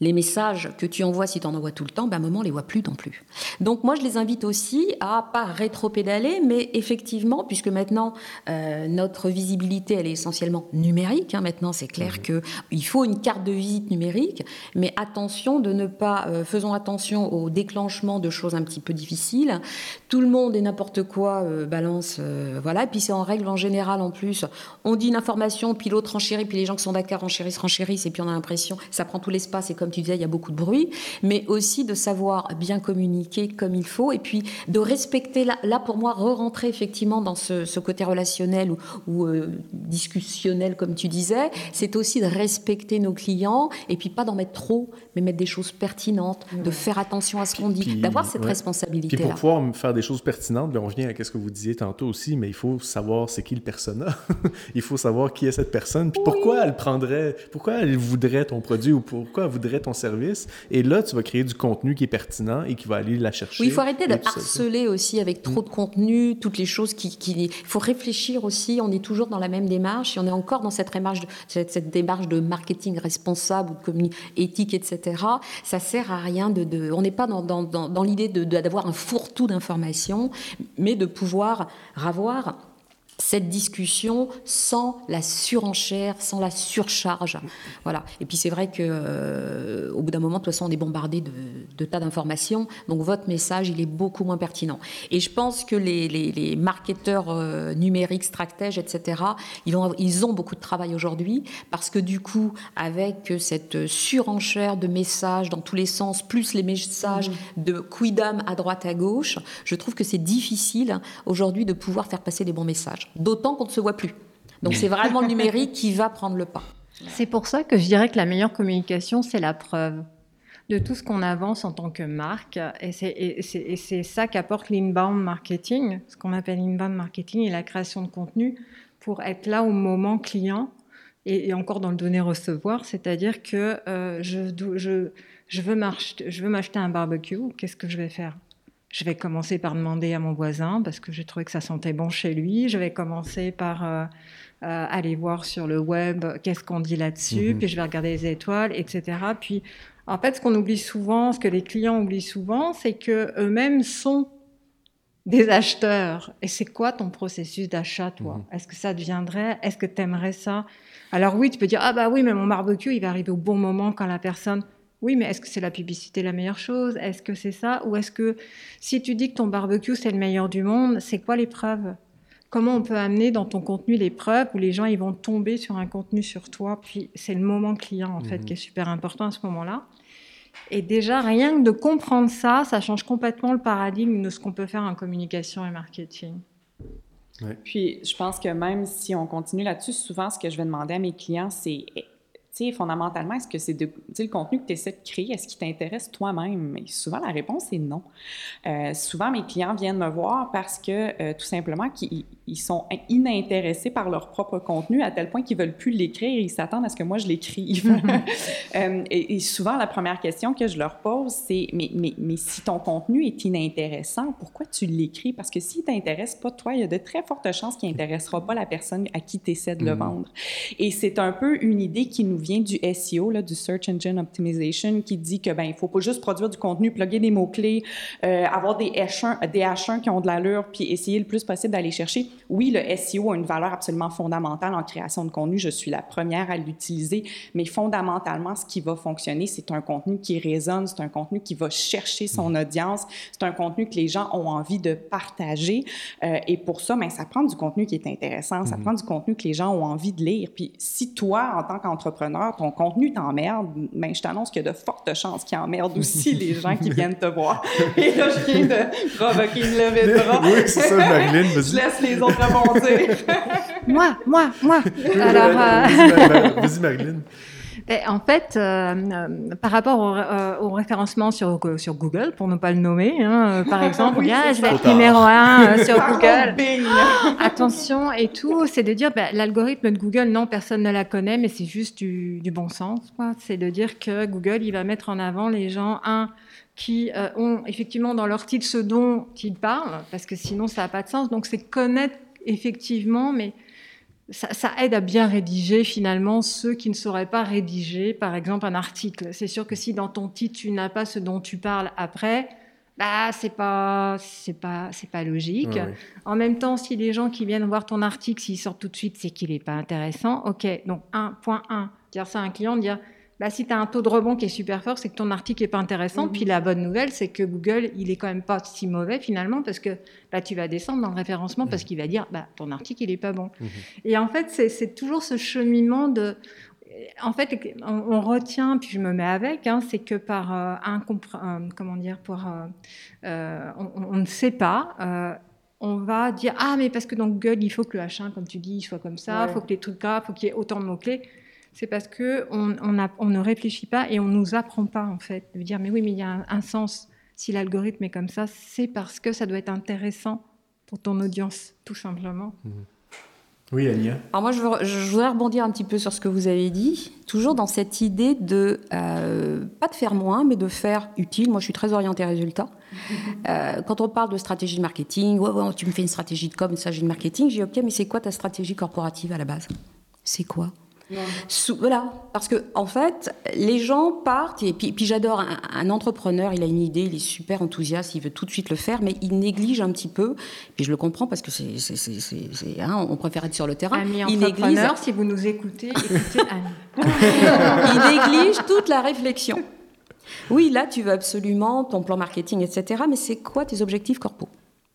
les messages que tu envoies, si tu en envoies tout le temps, ben, à un moment, on les voit plus non plus. Donc moi, je les invite aussi à pas rétro-pédaler, mais effectivement, puisque maintenant, euh, notre visibilité, elle est essentiellement numérique. hein, maintenant, c'est clair que il faut une carte de visite numérique, mais attention de ne pas, euh, faisons attention au déclenchement de choses un petit peu difficiles. Tout le monde et n'importe quoi euh, balance, voilà. Et puis c'est en règle en général en plus. On dit une information, puis l'autre renchérit, puis les gens qui sont d'accord renchérissent, renchérissent, et puis on a l'impression, ça prend tout l'espace, et comme tu disais, il y a beaucoup de bruit, mais aussi de savoir bien communiquer comme il faut, et puis de respecter, là, là pour moi, re-rentrer effectivement dans ce, ce côté relationnel ou, ou, euh, discussionnel, comme tu disais, c'est aussi de respecter nos clients, et puis pas d'en mettre trop, mais mettre des choses pertinentes, de faire attention à ce qu'on dit,
Puis,
d'avoir cette
ouais. Puis
responsabilité-là.
pour pouvoir faire des choses pertinentes, bien, on revient à ce que vous disiez tantôt aussi, mais il faut savoir c'est qui le persona. (laughs) il faut savoir qui est cette personne, puis pourquoi elle prendrait, pourquoi elle voudrait ton produit ou pourquoi elle voudrait ton service. Et là, tu vas créer du contenu qui est pertinent et qui va aller la chercher.
Oui, il faut arrêter de
ça.
harceler aussi avec trop de contenu, toutes les choses qui. Il faut réfléchir aussi. On est toujours dans la même démarche et on est encore dans cette démarche de, cette, cette démarche de marketing responsable ou de éthique, etc. Ça sert à rien de. de- on n'est pas dans, dans, dans, dans l'idée de- de- d'avoir un fourre-tout d'informations, mais de pouvoir avoir cette discussion sans la surenchère, sans la surcharge. Voilà. Et puis c'est vrai que euh, au bout d'un moment, de toute façon, on est bombardé de, de tas d'informations. Donc votre message, il est beaucoup moins pertinent. Et je pense que les, les, les marketeurs euh, numériques, stratèges, etc., ils ont, ils ont beaucoup de travail aujourd'hui parce que du coup, avec cette surenchère de messages dans tous les sens, plus les messages de quidam à droite à gauche, je trouve que c'est difficile aujourd'hui de pouvoir faire passer des bons messages. D'autant qu'on ne se voit plus. Donc c'est vraiment le numérique qui va prendre le pas.
C'est pour ça que je dirais que la meilleure communication, c'est la preuve de tout ce qu'on avance en tant que marque. Et c'est, ça qu'apporte l'inbound marketing, ce qu'on appelle l'inbound marketing et la création de contenu pour être là au moment client et, encore dans le donner-recevoir. C'est-à-dire que euh, je veux m'acheter un barbecue. Qu'est-ce que je vais faire? Je vais commencer par demander à mon voisin parce que j'ai trouvé que ça sentait bon chez lui. Je vais commencer par euh, euh, aller voir sur le web qu'est-ce qu'on dit là-dessus,
Mhm.
puis je vais regarder les étoiles, etc. Puis, en fait, ce qu'on oublie souvent, ce que les clients oublient souvent, c'est que eux-mêmes sont des acheteurs. Et c'est quoi ton processus d'achat, toi?
Mhm.
Est-ce que ça deviendrait Est-ce que tu aimerais ça? Alors oui, tu peux dire ah bah oui, mais mon barbecue, il va arriver au bon moment quand la personne. Oui, mais est-ce que c'est la publicité la meilleure chose? Est-ce que c'est ça? Ou est-ce que si tu dis que ton barbecue c'est le meilleur du monde, c'est quoi les preuves Comment on peut amener dans ton contenu les preuves où les gens ils vont tomber sur un contenu sur toi Puis c'est le moment client en fait
Mhm.
qui est super important à ce moment-là? Et déjà rien que de comprendre ça, ça change complètement le paradigme de ce qu'on peut faire en communication et marketing.
Puis, je pense que même si on continue là-dessus, souvent, ce que je vais demander à mes clients, c'est, fondamentalement, est-ce que c'est de, le contenu que tu essaies de créer, est-ce qu'il t'intéresse toi-même? Souvent, la réponse est non. Euh, souvent, mes clients viennent me voir parce que, euh, tout simplement, qu'ils ils sont inintéressés par leur propre contenu à tel point qu'ils veulent plus l'écrire. Ils s'attendent à ce que moi, je l'écrive. (laughs) Euh, et, et souvent, la première question que je leur pose, c'est mais, mais, mais si ton contenu est inintéressant, pourquoi tu l'écris? Parce que s'il t'intéresse pas, toi, il y a de très fortes chances qu'il n'intéressera pas la personne à qui tu essaies de le
Mhm.
vendre. Et c'est un peu une idée qui nous vient du SEO, là, du Search Engine Optimization, qui dit que ben il faut pas juste produire du contenu, plugger des mots-clés, euh, avoir des H1, des H1 qui ont de l'allure, puis essayer le plus possible d'aller chercher. Oui, le SEO a une valeur absolument fondamentale en création de contenu. Je suis la première à l'utiliser, mais fondamentalement, ce qui va fonctionner, c'est un contenu qui résonne, c'est un contenu qui va chercher son audience, c'est un contenu que les gens ont envie de partager. Euh, et pour ça, ben, ça prend du contenu qui est intéressant, ça prend du contenu que les gens ont envie de lire. Puis si toi, en tant qu'entrepreneur, ton contenu t'emmerde, ben, je t'annonce qu'il y a de fortes chances qu'il emmerde (laughs) aussi les gens qui viennent te voir. (laughs) Et là, je viens de provoquer une levée de bras.
oui, c'est ça, Marilyn, (laughs)
Je laisse les autres rebondir. (laughs)
Moi, moi, moi. Alors, euh,
Vas-y, Vas-y, Marilyn. (laughs)
en fait, euh, euh, par rapport au, référencement sur, sur Google, pour ne pas le nommer, hein, par exemple, (laughs) je vais être numéro un sur Google. Attention et tout, c'est de dire, bah, l'algorithme de Google, non, personne ne la connaît, mais c'est juste du, du, bon sens. C'est de dire que Google, il va mettre en avant les gens, un, qui ont effectivement dans leur titre ce dont ils parlent, parce que sinon ça n'a pas de sens. Donc c'est connaître effectivement, mais ça, aide à bien rédiger finalement ceux qui ne sauraient pas rédiger, par exemple, un article. C'est sûr que si dans ton titre tu n'as pas ce dont tu parles après, bah c'est pas c'est pas c'est pas logique. En même temps, si les gens qui viennent voir ton article, s'ils sortent tout de suite, c'est qu'il n'est pas intéressant. Ok, donc 1.1, dire ça à un client, dire bah, si tu as un taux de rebond qui est super fort, c'est que ton article n'est pas intéressant. Mhm. Puis la bonne nouvelle, c'est que Google, il est quand même pas si mauvais finalement, parce que bah, tu vas descendre dans le référencement, parce mhm. qu'il va dire, bah, ton article, il n'est pas bon. Mhm. Et en fait, c'est toujours ce cheminement de... En fait, on, retient, puis je me mets avec, hein, c'est que par euh, un... Euh, comment dire pour, euh, on, ne sait pas on va dire ah mais parce que dans Google il faut que le H1 comme tu dis soit comme ça, il faut que les trucs là, il faut qu'il y ait autant de mots clés c'est parce que on, ne réfléchit pas et on nous apprend pas en fait de dire mais oui mais il y a un, sens si l'algorithme est comme ça c'est parce que ça doit être intéressant pour ton audience tout simplement.
Mhm. Oui, Ania.
Alors moi, je, voudrais rebondir un petit peu sur ce que vous avez dit, toujours dans cette idée de euh, pas de faire moins, mais de faire utile. Moi, je suis très orientée résultat. (laughs) Euh, quand on parle de stratégie de marketing, ouais, tu me fais une stratégie de com, une stratégie de marketing, j'ai ok, mais c'est quoi ta stratégie corporative à la base? C'est quoi? Voilà, parce que en fait, les gens partent et puis, puis j'adore un, entrepreneur, il a une idée, il est super enthousiaste, il veut tout de suite le faire, mais il néglige un petit peu. Puis je le comprends parce que c'est, hein, on préfère être sur le terrain.
Ami il néglige. Si vous nous écoutez, écoutez (laughs)
il néglige toute la réflexion. Oui, là, tu veux absolument ton plan marketing, etc. Mais c'est quoi tes objectifs corpo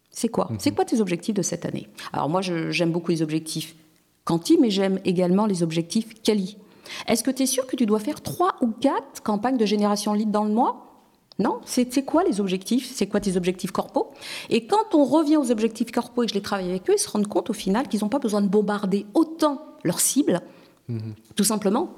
C'est quoi? Mhm. C'est quoi tes objectifs de cette année? Alors moi, j'aime beaucoup les objectifs quanti, mais j'aime également les objectifs quali. Est-ce que tu es sûr que tu dois faire trois ou quatre campagnes de génération lead dans le mois? Non, c'est quoi les objectifs? C'est quoi tes objectifs corpo Et quand on revient aux objectifs corpo et que je les travaille avec eux, ils se rendent compte au final qu'ils n'ont pas besoin de bombarder autant leur cible, mhm. tout simplement,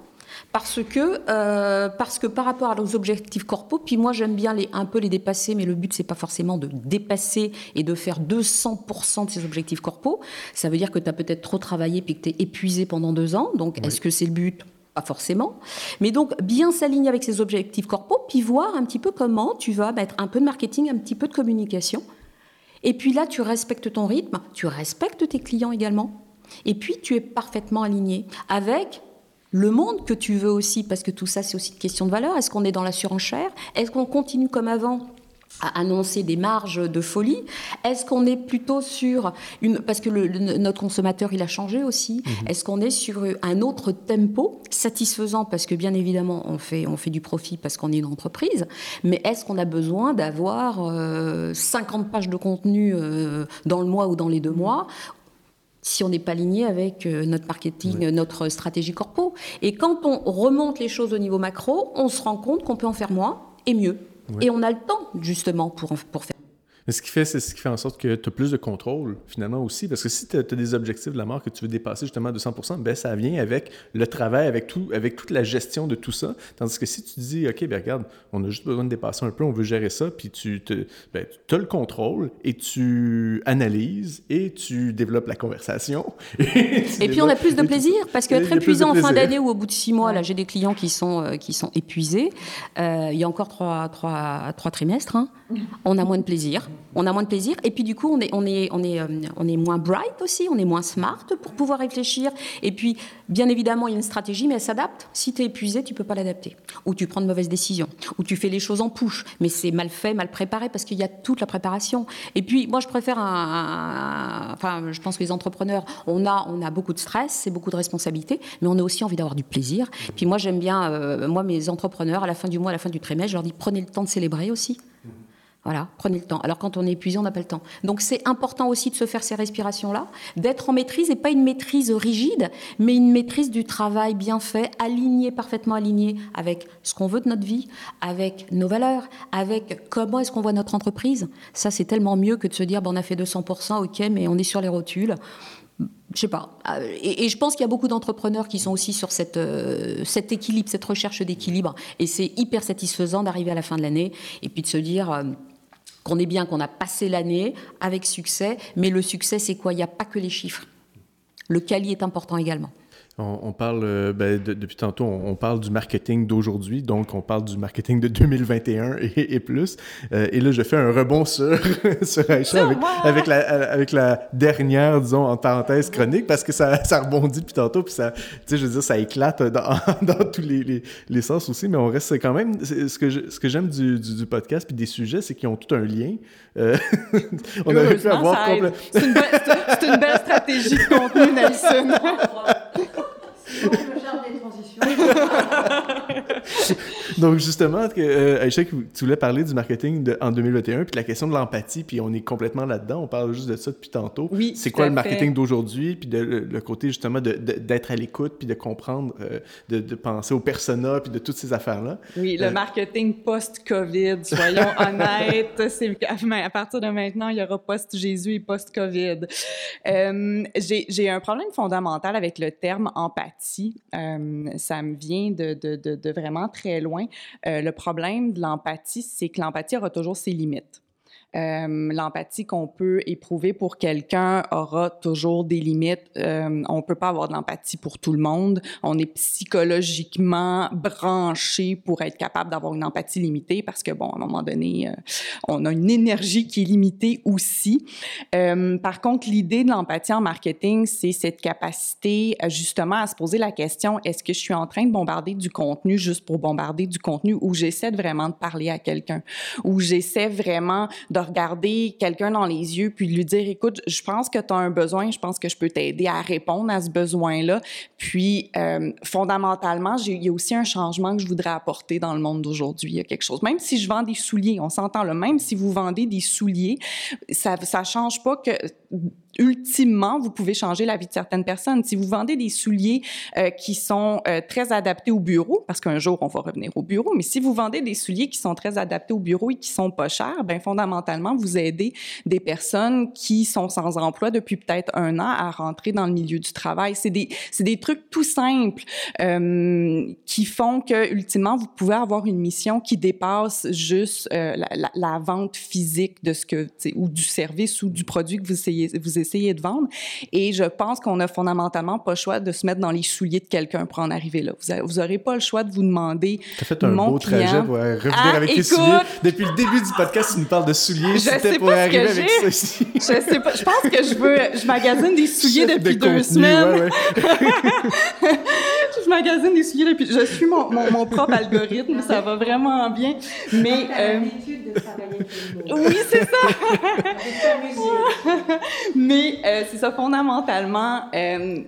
parce que, euh, parce que par rapport à nos objectifs corpo, puis moi j'aime bien les, un peu les dépasser, mais le but c'est pas forcément de dépasser et de faire 200% de ces objectifs corpo. Ça veut dire que tu as peut-être trop travaillé puis que tu es épuisé pendant deux ans. Donc est-ce que c'est le but? Pas forcément. Mais donc, bien s'aligner avec ces objectifs corpo, puis voir un petit peu comment tu vas mettre un peu de marketing, un petit peu de communication. Et puis là, tu respectes ton rythme, tu respectes tes clients également. Et puis, tu es parfaitement aligné avec le monde que tu veux aussi, parce que tout ça, c'est aussi une question de valeur. Est-ce qu'on est dans la surenchère? Est-ce qu'on continue comme avant à annoncer des marges de folie? Est-ce qu'on est plutôt sur une parce que notre consommateur il a changé aussi. Mhm. Est-ce qu'on est sur un autre tempo satisfaisant? Parce que bien évidemment on fait on fait du profit parce qu'on est une entreprise, mais est-ce qu'on a besoin d'avoir 50 euh, pages de contenu euh, dans le mois ou dans les deux mois? Si on n'est pas aligné avec euh, notre marketing, notre stratégie corpo. Et quand on remonte les choses au niveau macro, on se rend compte qu'on peut en faire moins et mieux. Et on a le temps, justement, pour, pour faire
mais ce qui fait, c'est ce qui fait en sorte que tu as plus de contrôle, finalement, aussi. Parce que si tu as, des objectifs de la marque que tu veux dépasser justement à 200% ben, ça vient avec le travail, avec, tout, avec toute la gestion de tout ça. Tandis que si tu dis, OK, ben regarde, on a juste besoin de dépasser un peu, on veut gérer ça, puis tu te, ben, as le contrôle et tu analyses et tu développes la conversation. (laughs)
Et, puis on a plus de plaisir, parce qu'être épuisé en fin d'année ou au bout de six mois, là, j'ai des clients qui sont, euh, qui sont épuisés. Euh, il y a encore trois, trois, trois trimestres. Hein. On a moins de plaisir on a moins de plaisir. Et puis du coup, on est, on est, on est, euh, on est moins bright aussi, on est moins smart pour pouvoir réfléchir. Et puis, bien évidemment, il y a une stratégie, mais elle s'adapte. Si tu es épuisé, tu peux pas l'adapter. Ou tu prends de mauvaises décisions. Ou tu fais les choses en push. Mais c'est mal fait, mal préparé, parce qu'il y a toute la préparation. Et puis, moi, je préfère un, Enfin, je pense que les entrepreneurs, on a, on a beaucoup de stress, c'est beaucoup de responsabilités, mais on a aussi envie d'avoir du plaisir. Puis moi, j'aime bien, euh, moi, mes entrepreneurs, à la fin du mois, à la fin du trimestre, je leur dis, prenez le temps de célébrer aussi. Voilà, prenez le temps. Alors quand on est épuisé, on n'a pas le temps. Donc c'est important aussi de se faire ces respirations-là, d'être en maîtrise et pas une maîtrise rigide, mais une maîtrise du travail bien fait, aligné, parfaitement aligné avec ce qu'on veut de notre vie, avec nos valeurs, avec comment est-ce qu'on voit notre entreprise. Ça c'est tellement mieux que de se dire bon, on a fait 200%, ok, mais on est sur les rotules. je sais pas. Euh, et, je pense qu'il y a beaucoup d'entrepreneurs qui sont aussi sur cette, euh, cet équilibre, cette recherche d'équilibre. Et c'est hyper satisfaisant d'arriver à la fin de l'année et puis de se dire euh, qu'on est bien, qu'on a passé l'année avec succès. Mais le succès, c'est quoi? Il n'y a pas que les chiffres. Le quali est important également.
On, parle, euh, ben, depuis tantôt, on, parle du marketing d'aujourd'hui, donc on parle du marketing de 2021 et, plus. Euh, et là, je fais un rebond sur, (laughs) sur Aïcha avec, la, avec la dernière, disons, en parenthèse chronique, parce que ça, (laughs) ça rebondit depuis tantôt, puis ça, tu sais, je veux dire, ça éclate dans, (laughs) dans tous les, les, sens aussi, mais on reste quand même, ce que, ce que j'aime du, du, podcast puis des sujets, c'est qu'ils ont tout un lien. Euh,
on aurait pu avoir... C'est une, une, belle stratégie de contenu, Nelson.
Oh, (laughs) Donc, justement, que, euh, Aïcha, tu voulais parler du marketing en 2021, puis la question de l'empathie, puis on est complètement là-dedans. On parle juste de ça depuis tantôt.
Oui,
c'est quoi le marketing d'aujourd'hui, puis de, le, côté justement d'être à l'écoute, puis de comprendre, euh, de, penser aux personas, puis de toutes ces affaires-là?
Oui, le euh, marketing post-COVID, soyons (laughs) honnêtes. C'est, à partir de maintenant, il y aura post-Jésus et post-COVID. Euh, j'ai un problème fondamental avec le terme empathie. Ça me vient de, vraiment très loin. le problème de l'empathie, c'est que l'empathie aura toujours ses limites. Euh, l'empathie qu'on peut éprouver pour quelqu'un aura toujours des limites. Euh, on peut pas avoir de l'empathie pour tout le monde. On est psychologiquement branché pour être capable d'avoir une empathie limitée parce que, bon, à un moment donné, euh, on a une énergie qui est limitée aussi. Euh, par contre, l'idée de l'empathie en marketing, c'est cette capacité justement à se poser la question, est-ce que je suis en train de bombarder du contenu juste pour bombarder du contenu ou j'essaie vraiment de parler à quelqu'un, ou j'essaie vraiment de regarder quelqu'un dans les yeux puis de lui dire écoute, je pense que tu as un besoin, je pense que je peux t'aider à répondre à ce besoin-là. Puis euh, fondamentalement, il y a aussi un changement que je voudrais apporter dans le monde d'aujourd'hui. Il y a quelque chose. Même si je vends des souliers, on s'entend le même si vous vendez des souliers, ça ça change pas que ultimement, vous pouvez changer la vie de certaines personnes. Si vous vendez des souliers euh, qui sont euh, très adaptés au bureau, parce qu'un jour on va revenir au bureau, mais si vous vendez des souliers qui sont très adaptés au bureau et qui sont pas chers, ben fondamentalement vous aidez des personnes qui sont sans emploi depuis peut-être un an à rentrer dans le milieu du travail. C'est des c'est des trucs tout simples euh, qui font que ultimement vous pouvez avoir une mission qui dépasse juste euh, la, la, la, vente physique de ce que ou du service ou du produit que vous essayez vous essayer de vendre. Et je pense qu'on a fondamentalement pas le choix de se mettre dans les souliers de quelqu'un pour en arriver là. Vous, n'aurez pas le choix de vous demander.
as fait un beau trajet pour revenir ah, avec tes souliers. Depuis le début du podcast, tu nous parles de souliers. C'était pour arriver avec ça ici.
Je sais pas. Je pense que je veux. Je magasine des (laughs) souliers depuis deux semaines. je (laughs) magasine des souliers depuis. Je suis mon, mon, propre algorithme. Ça va vraiment bien. Mais. Euh... oui, c'est ça. (laughs) Mais euh, c'est ça, fondamentalement, euh,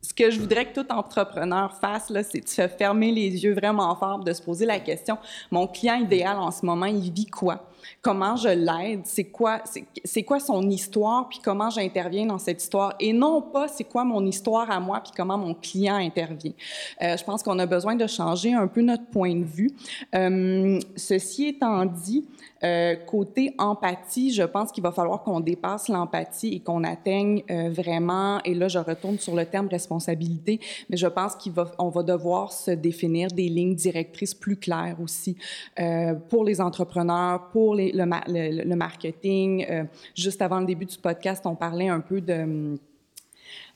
ce que je voudrais que tout entrepreneur fasse, là, c'est de se fermer les yeux vraiment fort, de se poser la question, mon client idéal en ce moment, il vit quoi? Comment je l'aide? C'est quoi, c'est quoi son histoire? Puis comment j'interviens dans cette histoire? Et non pas c'est quoi mon histoire à moi, puis comment mon client intervient. Euh, je pense qu'on a besoin de changer un peu notre point de vue. Euh, ceci étant dit, euh, côté empathie, je pense qu'il va falloir qu'on dépasse l'empathie et qu'on atteigne euh, vraiment, et là je retourne sur le terme responsabilité, mais je pense qu'on va, va devoir se définir des lignes directrices plus claires aussi euh, pour les entrepreneurs, pour les, le, marketing. Euh, juste avant le début du podcast, on parlait un peu de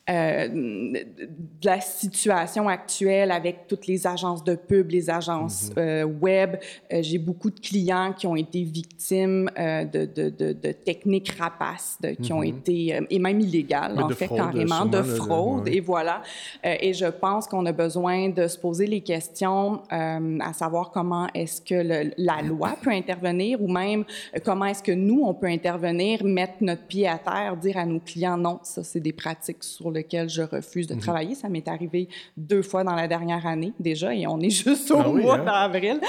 euh, de la situation actuelle avec toutes les agences de pub, les agences mhm. euh, web. Euh, j'ai beaucoup de clients qui ont été victimes de, de, de, de, techniques rapaces, qui ont mhm. été, et même illégales, en fait, carrément, de fraude. Et voilà. et je pense qu'on a besoin de se poser les questions à savoir comment est-ce que le, la loi peut intervenir ou même comment est-ce que nous, on peut intervenir, mettre notre pied à terre, dire à nos clients non, ça, c'est des pratiques sur le lequel je refuse de mhm. travailler. Ça m'est arrivé deux fois dans la dernière année déjà et on est juste au ah mois hein? d'avril.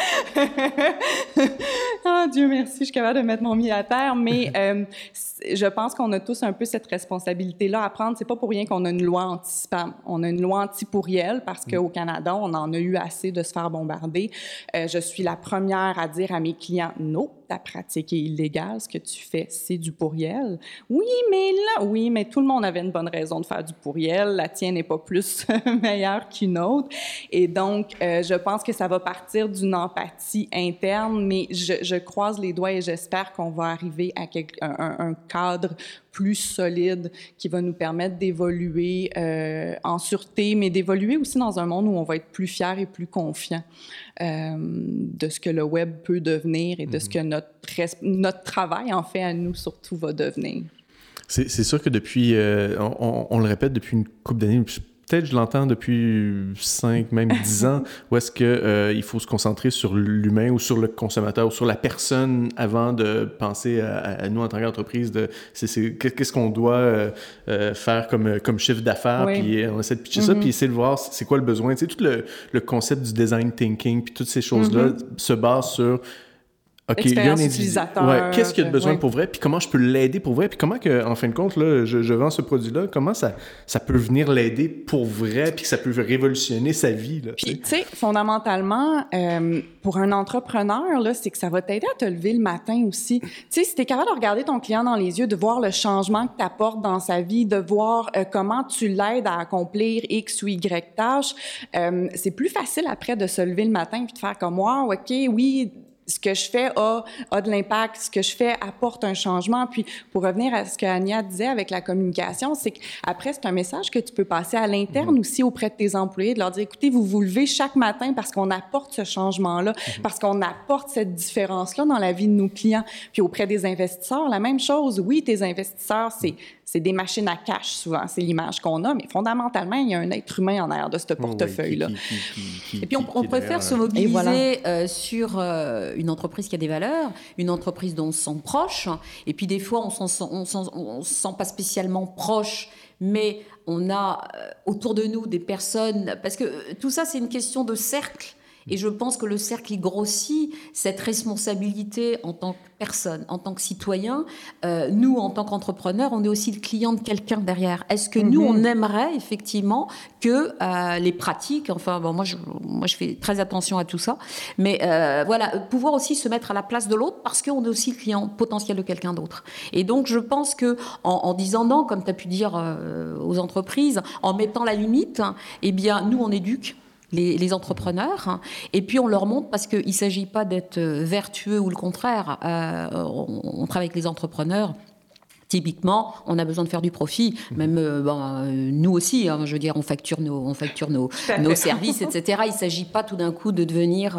oh (laughs) Dieu merci, je suis capable de mettre mon pied à terre, mais (laughs) euh, je pense qu'on a tous un peu cette responsabilité-là à prendre. C'est pas pour rien qu'on a une loi anti-spam. On a une loi anti-pourriel parce mhm. qu'au Canada, on en a eu assez de se faire bombarder. Euh, je suis la première à dire à mes clients non ta pratique est illégale, ce que tu fais, c'est du pourriel. Oui, mais là, oui, mais tout le monde avait une bonne raison de faire du pourriel. La tienne n'est pas plus (laughs) meilleure qu'une autre. Et donc, euh, je pense que ça va partir d'une empathie interne, mais je, croise les doigts et j'espère qu'on va arriver à un cadre plus solide qui va nous permettre d'évoluer euh, en sûreté, mais d'évoluer aussi dans un monde où on va être plus fier et plus confiant euh, de ce que le web peut devenir et de ce mhm. que notre, notre travail, en fait, à nous surtout, va devenir.
C'est sûr que depuis, euh, on, on, le répète depuis une couple d'années, peut-être je l'entends depuis 5, même 10 ans, où est-ce qu'il euh, il faut se concentrer sur l'humain ou sur le consommateur ou sur la personne avant de penser à, nous en tant qu'entreprise, de qu'est-ce qu'on doit euh, euh, faire comme, comme chiffre d'affaires, puis on essaie de pitcher ça, mm-hmm. puis essayer de voir c'est quoi le besoin. Tu sais, tout le, le, concept du design thinking, puis toutes ces choses-là mm-hmm. se basent sur
OK, il y a un utilisateur.
Qu'est-ce qu'il y a de besoin pour vrai? Puis comment je peux l'aider pour vrai? Puis comment que, en fin de compte, là, je, je vends ce produit-là, comment ça, ça peut venir l'aider pour vrai, puis que ça peut révolutionner sa vie? Là,
puis, tu sais, fondamentalement, euh, pour un entrepreneur, là, c'est que ça va t'aider à te lever le matin aussi. Tu sais, si tu es capable de regarder ton client dans les yeux, de voir le changement que tu apportes dans sa vie, de voir euh, comment tu l'aides à accomplir X ou Y tâches, euh, c'est plus facile après de se lever le matin puis de faire comme moi, OK, oui, ce que je fais a, a de l'impact, ce que je fais apporte un changement. Puis pour revenir à ce que Ania disait avec la communication, c'est qu'après, c'est un message que tu peux passer à l'interne mm-hmm. aussi auprès de tes employés, de leur dire, écoutez, vous vous levez chaque matin parce qu'on apporte ce changement-là, mm-hmm. parce qu'on apporte cette différence-là dans la vie de nos clients. Puis auprès des investisseurs, la même chose. Oui, tes investisseurs, c'est c'est des machines à cash souvent, c'est l'image qu'on a, mais fondamentalement, il y a un être humain en arrière de ce portefeuille-là.
et puis on, préfère se mobiliser euh, sur euh, une entreprise qui a des valeurs, une entreprise dont on se sent proche, et puis des fois on ne se sent pas spécialement proche, mais on a euh, autour de nous des personnes, parce que tout ça c'est une question de cercle et je pense que le cercle, il grossit cette responsabilité en tant que personne, en tant que citoyen. Euh, nous, en tant qu'entrepreneurs, on est aussi le client de quelqu'un derrière. Est-ce que nous, on mhm. aimerait effectivement que euh, les pratiques, enfin, bon, moi, je, moi, je fais très attention à tout ça, mais euh, voilà, pouvoir aussi se mettre à la place de l'autre parce qu'on est aussi le client potentiel de quelqu'un d'autre. Et donc, je pense que en, disant non, comme tu as pu dire aux entreprises, en mettant la limite, eh bien, nous, on éduque les, entrepreneurs, et puis on leur montre, parce qu'il ne s'agit pas d'être vertueux ou le contraire, euh, on, travaille avec les entrepreneurs Typiquement, on a besoin de faire du profit. Même euh, euh, nous aussi, hein, je veux dire, on facture nos, on facture nos, nos services, etc. Il ne s'agit pas tout d'un coup de devenir,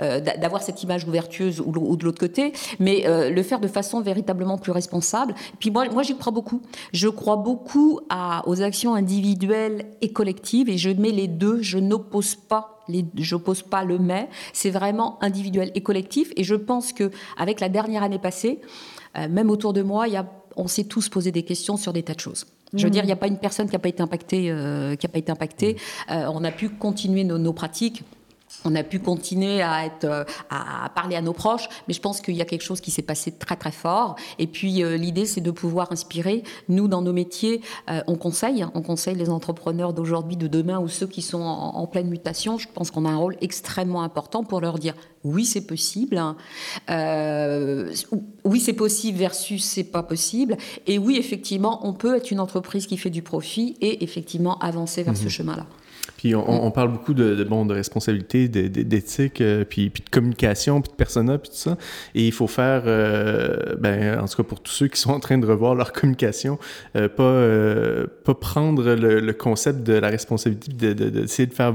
euh, d'avoir cette image ouvertueuse ou, de l'autre côté, mais le faire de façon véritablement plus responsable. Puis moi, moi j'y crois beaucoup. Je crois beaucoup à, aux actions individuelles et collectives, et je mets les deux. Je n'oppose pas je n'oppose pas le mais, c'est vraiment individuel et collectif. Et je pense que avec la dernière année passée, même autour de moi, il y a on s'est tous posé des questions sur des tas de choses. Je veux dire, il n'y a pas une personne qui n'a pas été impactée. Euh, qui a pas été impactée. Euh, on a pu continuer nos pratiques on a pu continuer à être euh, à parler à nos proches, mais je pense qu'il y a quelque chose qui s'est passé très très fort. Et puis euh, l'idée, c'est de pouvoir inspirer. Nous, dans nos métiers, euh, on conseille, on conseille les entrepreneurs d'aujourd'hui, de demain ou ceux qui sont en, pleine mutation. Je pense qu'on a un rôle extrêmement important pour leur dire oui, c'est possible, oui, c'est possible versus c'est pas possible, et oui, effectivement, on peut être une entreprise qui fait du profit et effectivement avancer vers ce mhm. chemin-là.
Puis on, parle beaucoup de, bon, de responsabilité, d'éthique, euh, puis, puis, de communication, puis de persona, puis tout ça. Et il faut faire, euh, ben, en tout cas pour tous ceux qui sont en train de revoir leur communication, euh, pas, pas prendre le, concept de la responsabilité, d'essayer de, de, faire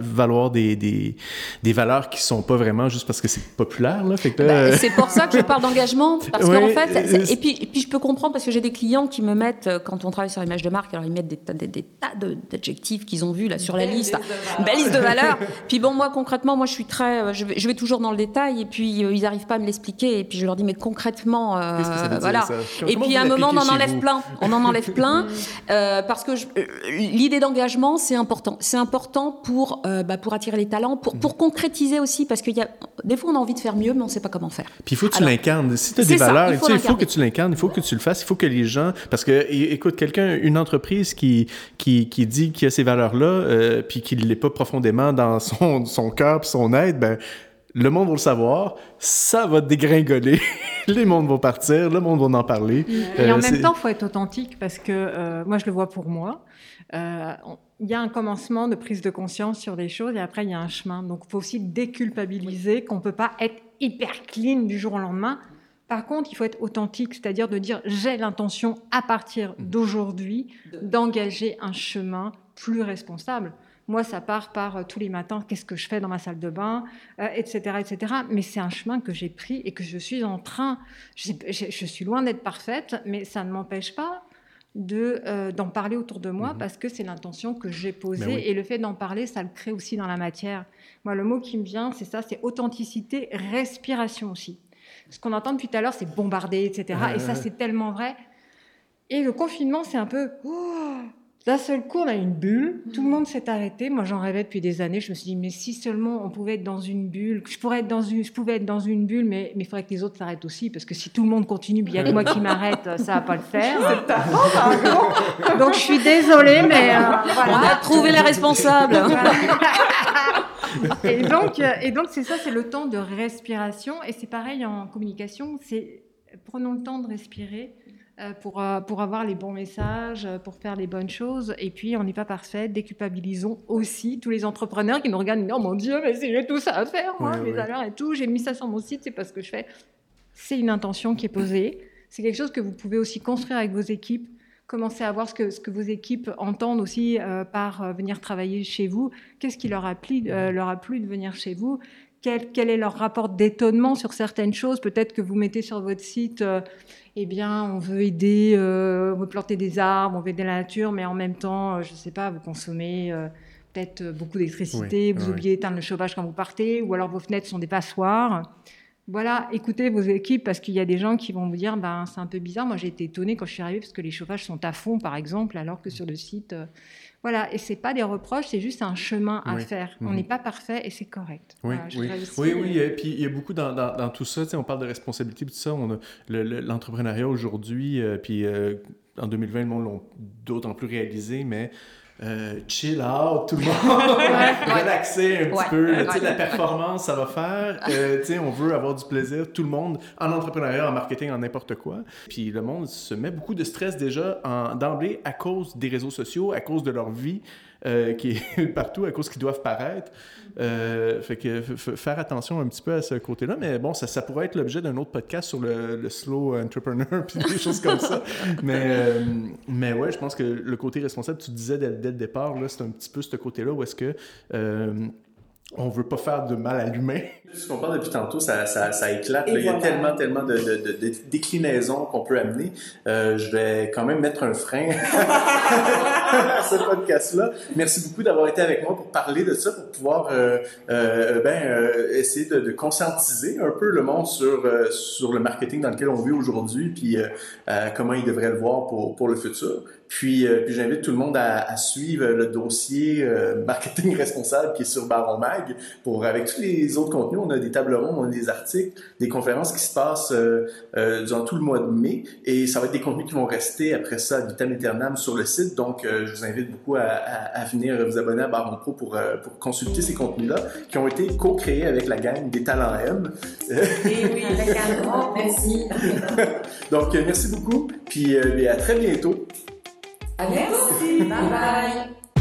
valoir des, des, des, valeurs qui sont pas vraiment juste parce que c'est populaire. Là.
Ben, c'est pour ça que je parle d'engagement. Parce qu'en fait, et puis, et puis je peux comprendre parce que j'ai des clients qui me mettent, quand on travaille sur l'image de marque, alors ils mettent des, des, des tas d'adjectifs qu'ils ont vus là sur la liste, une belle liste de (laughs) valeurs. puis bon, moi concrètement, moi je suis très, euh, je vais, je vais toujours dans le détail et puis euh, ils n'arrivent pas à me l'expliquer et puis je leur dis mais concrètement, euh, voilà. et puis à un moment on en enlève plein, on en enlève (laughs) plein parce que l'idée d'engagement c'est important, c'est important pour bah, pour attirer les talents, pour pour concrétiser aussi parce qu'il y a des fois on a envie de faire mieux mais on ne sait pas comment faire.
Puis il faut que tu l'incarnes. Si tu as des valeurs, il faut, il faut que tu l'incarnes, il faut que tu le fasses, il faut que les gens, parce que écoute quelqu'un, une entreprise qui qui, qui dit qu'il y a ces valeurs là euh, puis qu'il l'est pas profondément dans son, son cœur son aide, ben le monde va le savoir, ça va dégringoler, (laughs) les mondes vont partir, le monde va en parler.
Et en même temps, il faut être authentique parce que moi, je le vois pour moi. il y a un commencement de prise de conscience sur des choses et après, il y a un chemin. Donc, il faut aussi déculpabiliser qu'on ne peut pas être hyper clean du jour au lendemain. Par contre, il faut être authentique, c'est-à-dire de dire j'ai l'intention à partir d'aujourd'hui d'engager un chemin plus responsable. Moi, ça part par euh, tous les matins, qu'est-ce que je fais dans ma salle de bain, etc., euh, etc. Mais c'est un chemin que j'ai pris et que je suis en train. Je, suis loin d'être parfaite, mais ça ne m'empêche pas de euh, d'en parler autour de moi mmh. parce que c'est l'intention que j'ai posée et le fait d'en parler ça le crée aussi dans la matière moi le mot qui me vient c'est ça c'est authenticité respiration aussi ce qu'on entend depuis tout à l'heure, c'est bombarder, etc. et ça, c'est tellement vrai. Et le confinement, c'est un peu. Oh, d'un seul coup, on a une bulle, tout le monde s'est arrêté. Moi, j'en rêvais depuis des années. Je me suis dit, mais si seulement on pouvait être dans une bulle, je pourrais être dans une, je pouvais être dans une bulle, mais il faudrait que les autres s'arrêtent aussi, parce que si tout le monde continue, il y a que moi qui m'arrête, ça va pas le faire. (laughs) Donc, je suis désolée, mais euh,
voilà. On a trouvé les responsables. (laughs)
et donc, euh, et donc c'est ça, c'est le temps de respiration. Et c'est pareil en communication, c'est prenons le temps de respirer euh, pour, euh, pour avoir les bons messages, pour faire les bonnes choses. Et puis, on n'est pas parfait. Déculpabilisons aussi tous les entrepreneurs qui nous regardent. Oh mon Dieu, mais j'ai tout ça à faire, moi, mes et tout. J'ai mis ça sur mon site, c'est parce que je fais. C'est une intention qui est posée. C'est quelque chose que vous pouvez aussi construire avec vos équipes commencez à voir ce que, ce que vos équipes entendent aussi euh, par euh, venir travailler chez vous. Qu'est-ce qui leur a, plu, euh, leur a plu de venir chez vous? Quel, quel, est leur rapport d'étonnement sur certaines choses? Peut-être que vous mettez sur votre site, eh bien, on veut aider, on veut planter des arbres, on veut aider la nature, mais en même temps, je ne sais pas, vous consommez peut-être beaucoup d'électricité, vous oubliez d'éteindre le chauffage quand vous partez, ou alors vos fenêtres sont des passoires voilà, écoutez vos équipes parce qu'il y a des gens qui vont vous dire ben, c'est un peu bizarre. Moi, j'ai été étonnée quand je suis arrivée parce que les chauffages sont à fond, par exemple, alors que sur le site. Euh, voilà, et c'est pas des reproches, c'est juste un chemin à faire. On mhm. n'est pas parfait et c'est correct.
Oui, oui. oui, oui, et puis il y a beaucoup dans, dans, tout ça. On parle de responsabilité, tout ça. L'entrepreneuriat aujourd'hui, euh, puis euh, en 2020, le monde l'a d'autant plus réalisé, mais euh, chill out, tout le (laughs) monde, (laughs) relaxer un petit peu. la performance, ça va faire. Euh, on veut avoir du plaisir, tout le monde, en entrepreneuriat, en marketing, en n'importe quoi. Puis le monde se met beaucoup de stress déjà d'emblée à cause des réseaux sociaux, à cause de leur vie. Euh, qui est (laughs) partout à cause qu'ils doivent paraître. Euh, fait que faire attention un petit peu à ce côté-là. Mais bon, ça, pourrait être l'objet d'un autre podcast sur le, slow entrepreneur (laughs) puis des choses comme ça. Mais, euh, mais ouais, je pense que le côté responsable, tu disais dès, le départ, c'est un petit peu ce côté-là où est-ce que on veut pas faire de mal à l'humain. (laughs)
Ce qu'on parle depuis tantôt, ça, ça, ça éclate. Il y a tellement, tellement de, de, de, déclinaisons qu'on peut amener. Euh, je vais quand même mettre un frein (laughs) à ce podcast-là. Merci beaucoup d'avoir été avec moi pour parler de ça, pour pouvoir euh, euh, ben, euh, essayer de, de, conscientiser un peu le monde sur, euh, sur le marketing dans lequel on vit aujourd'hui, puis euh, comment il devrait le voir pour, pour le futur. Puis, puis j'invite tout le monde à, à suivre le dossier marketing (laughs) responsable qui est sur Baron Mag pour avec tous les autres contenus on a des tables rondes, on a des articles, des conférences qui se passent euh, euh, durant tout le mois de mai et ça va être des contenus qui vont rester après ça à vitam aeternam sur le site. Donc, euh, je vous invite beaucoup à, venir vous abonner à Baron Pro pour, pour consulter ces contenus-là qui ont été co-créés avec la gang des talents M.
Et oui, avec un grand merci. (laughs)
Donc, merci beaucoup, puis à très bientôt.
À bientôt. Bye bye.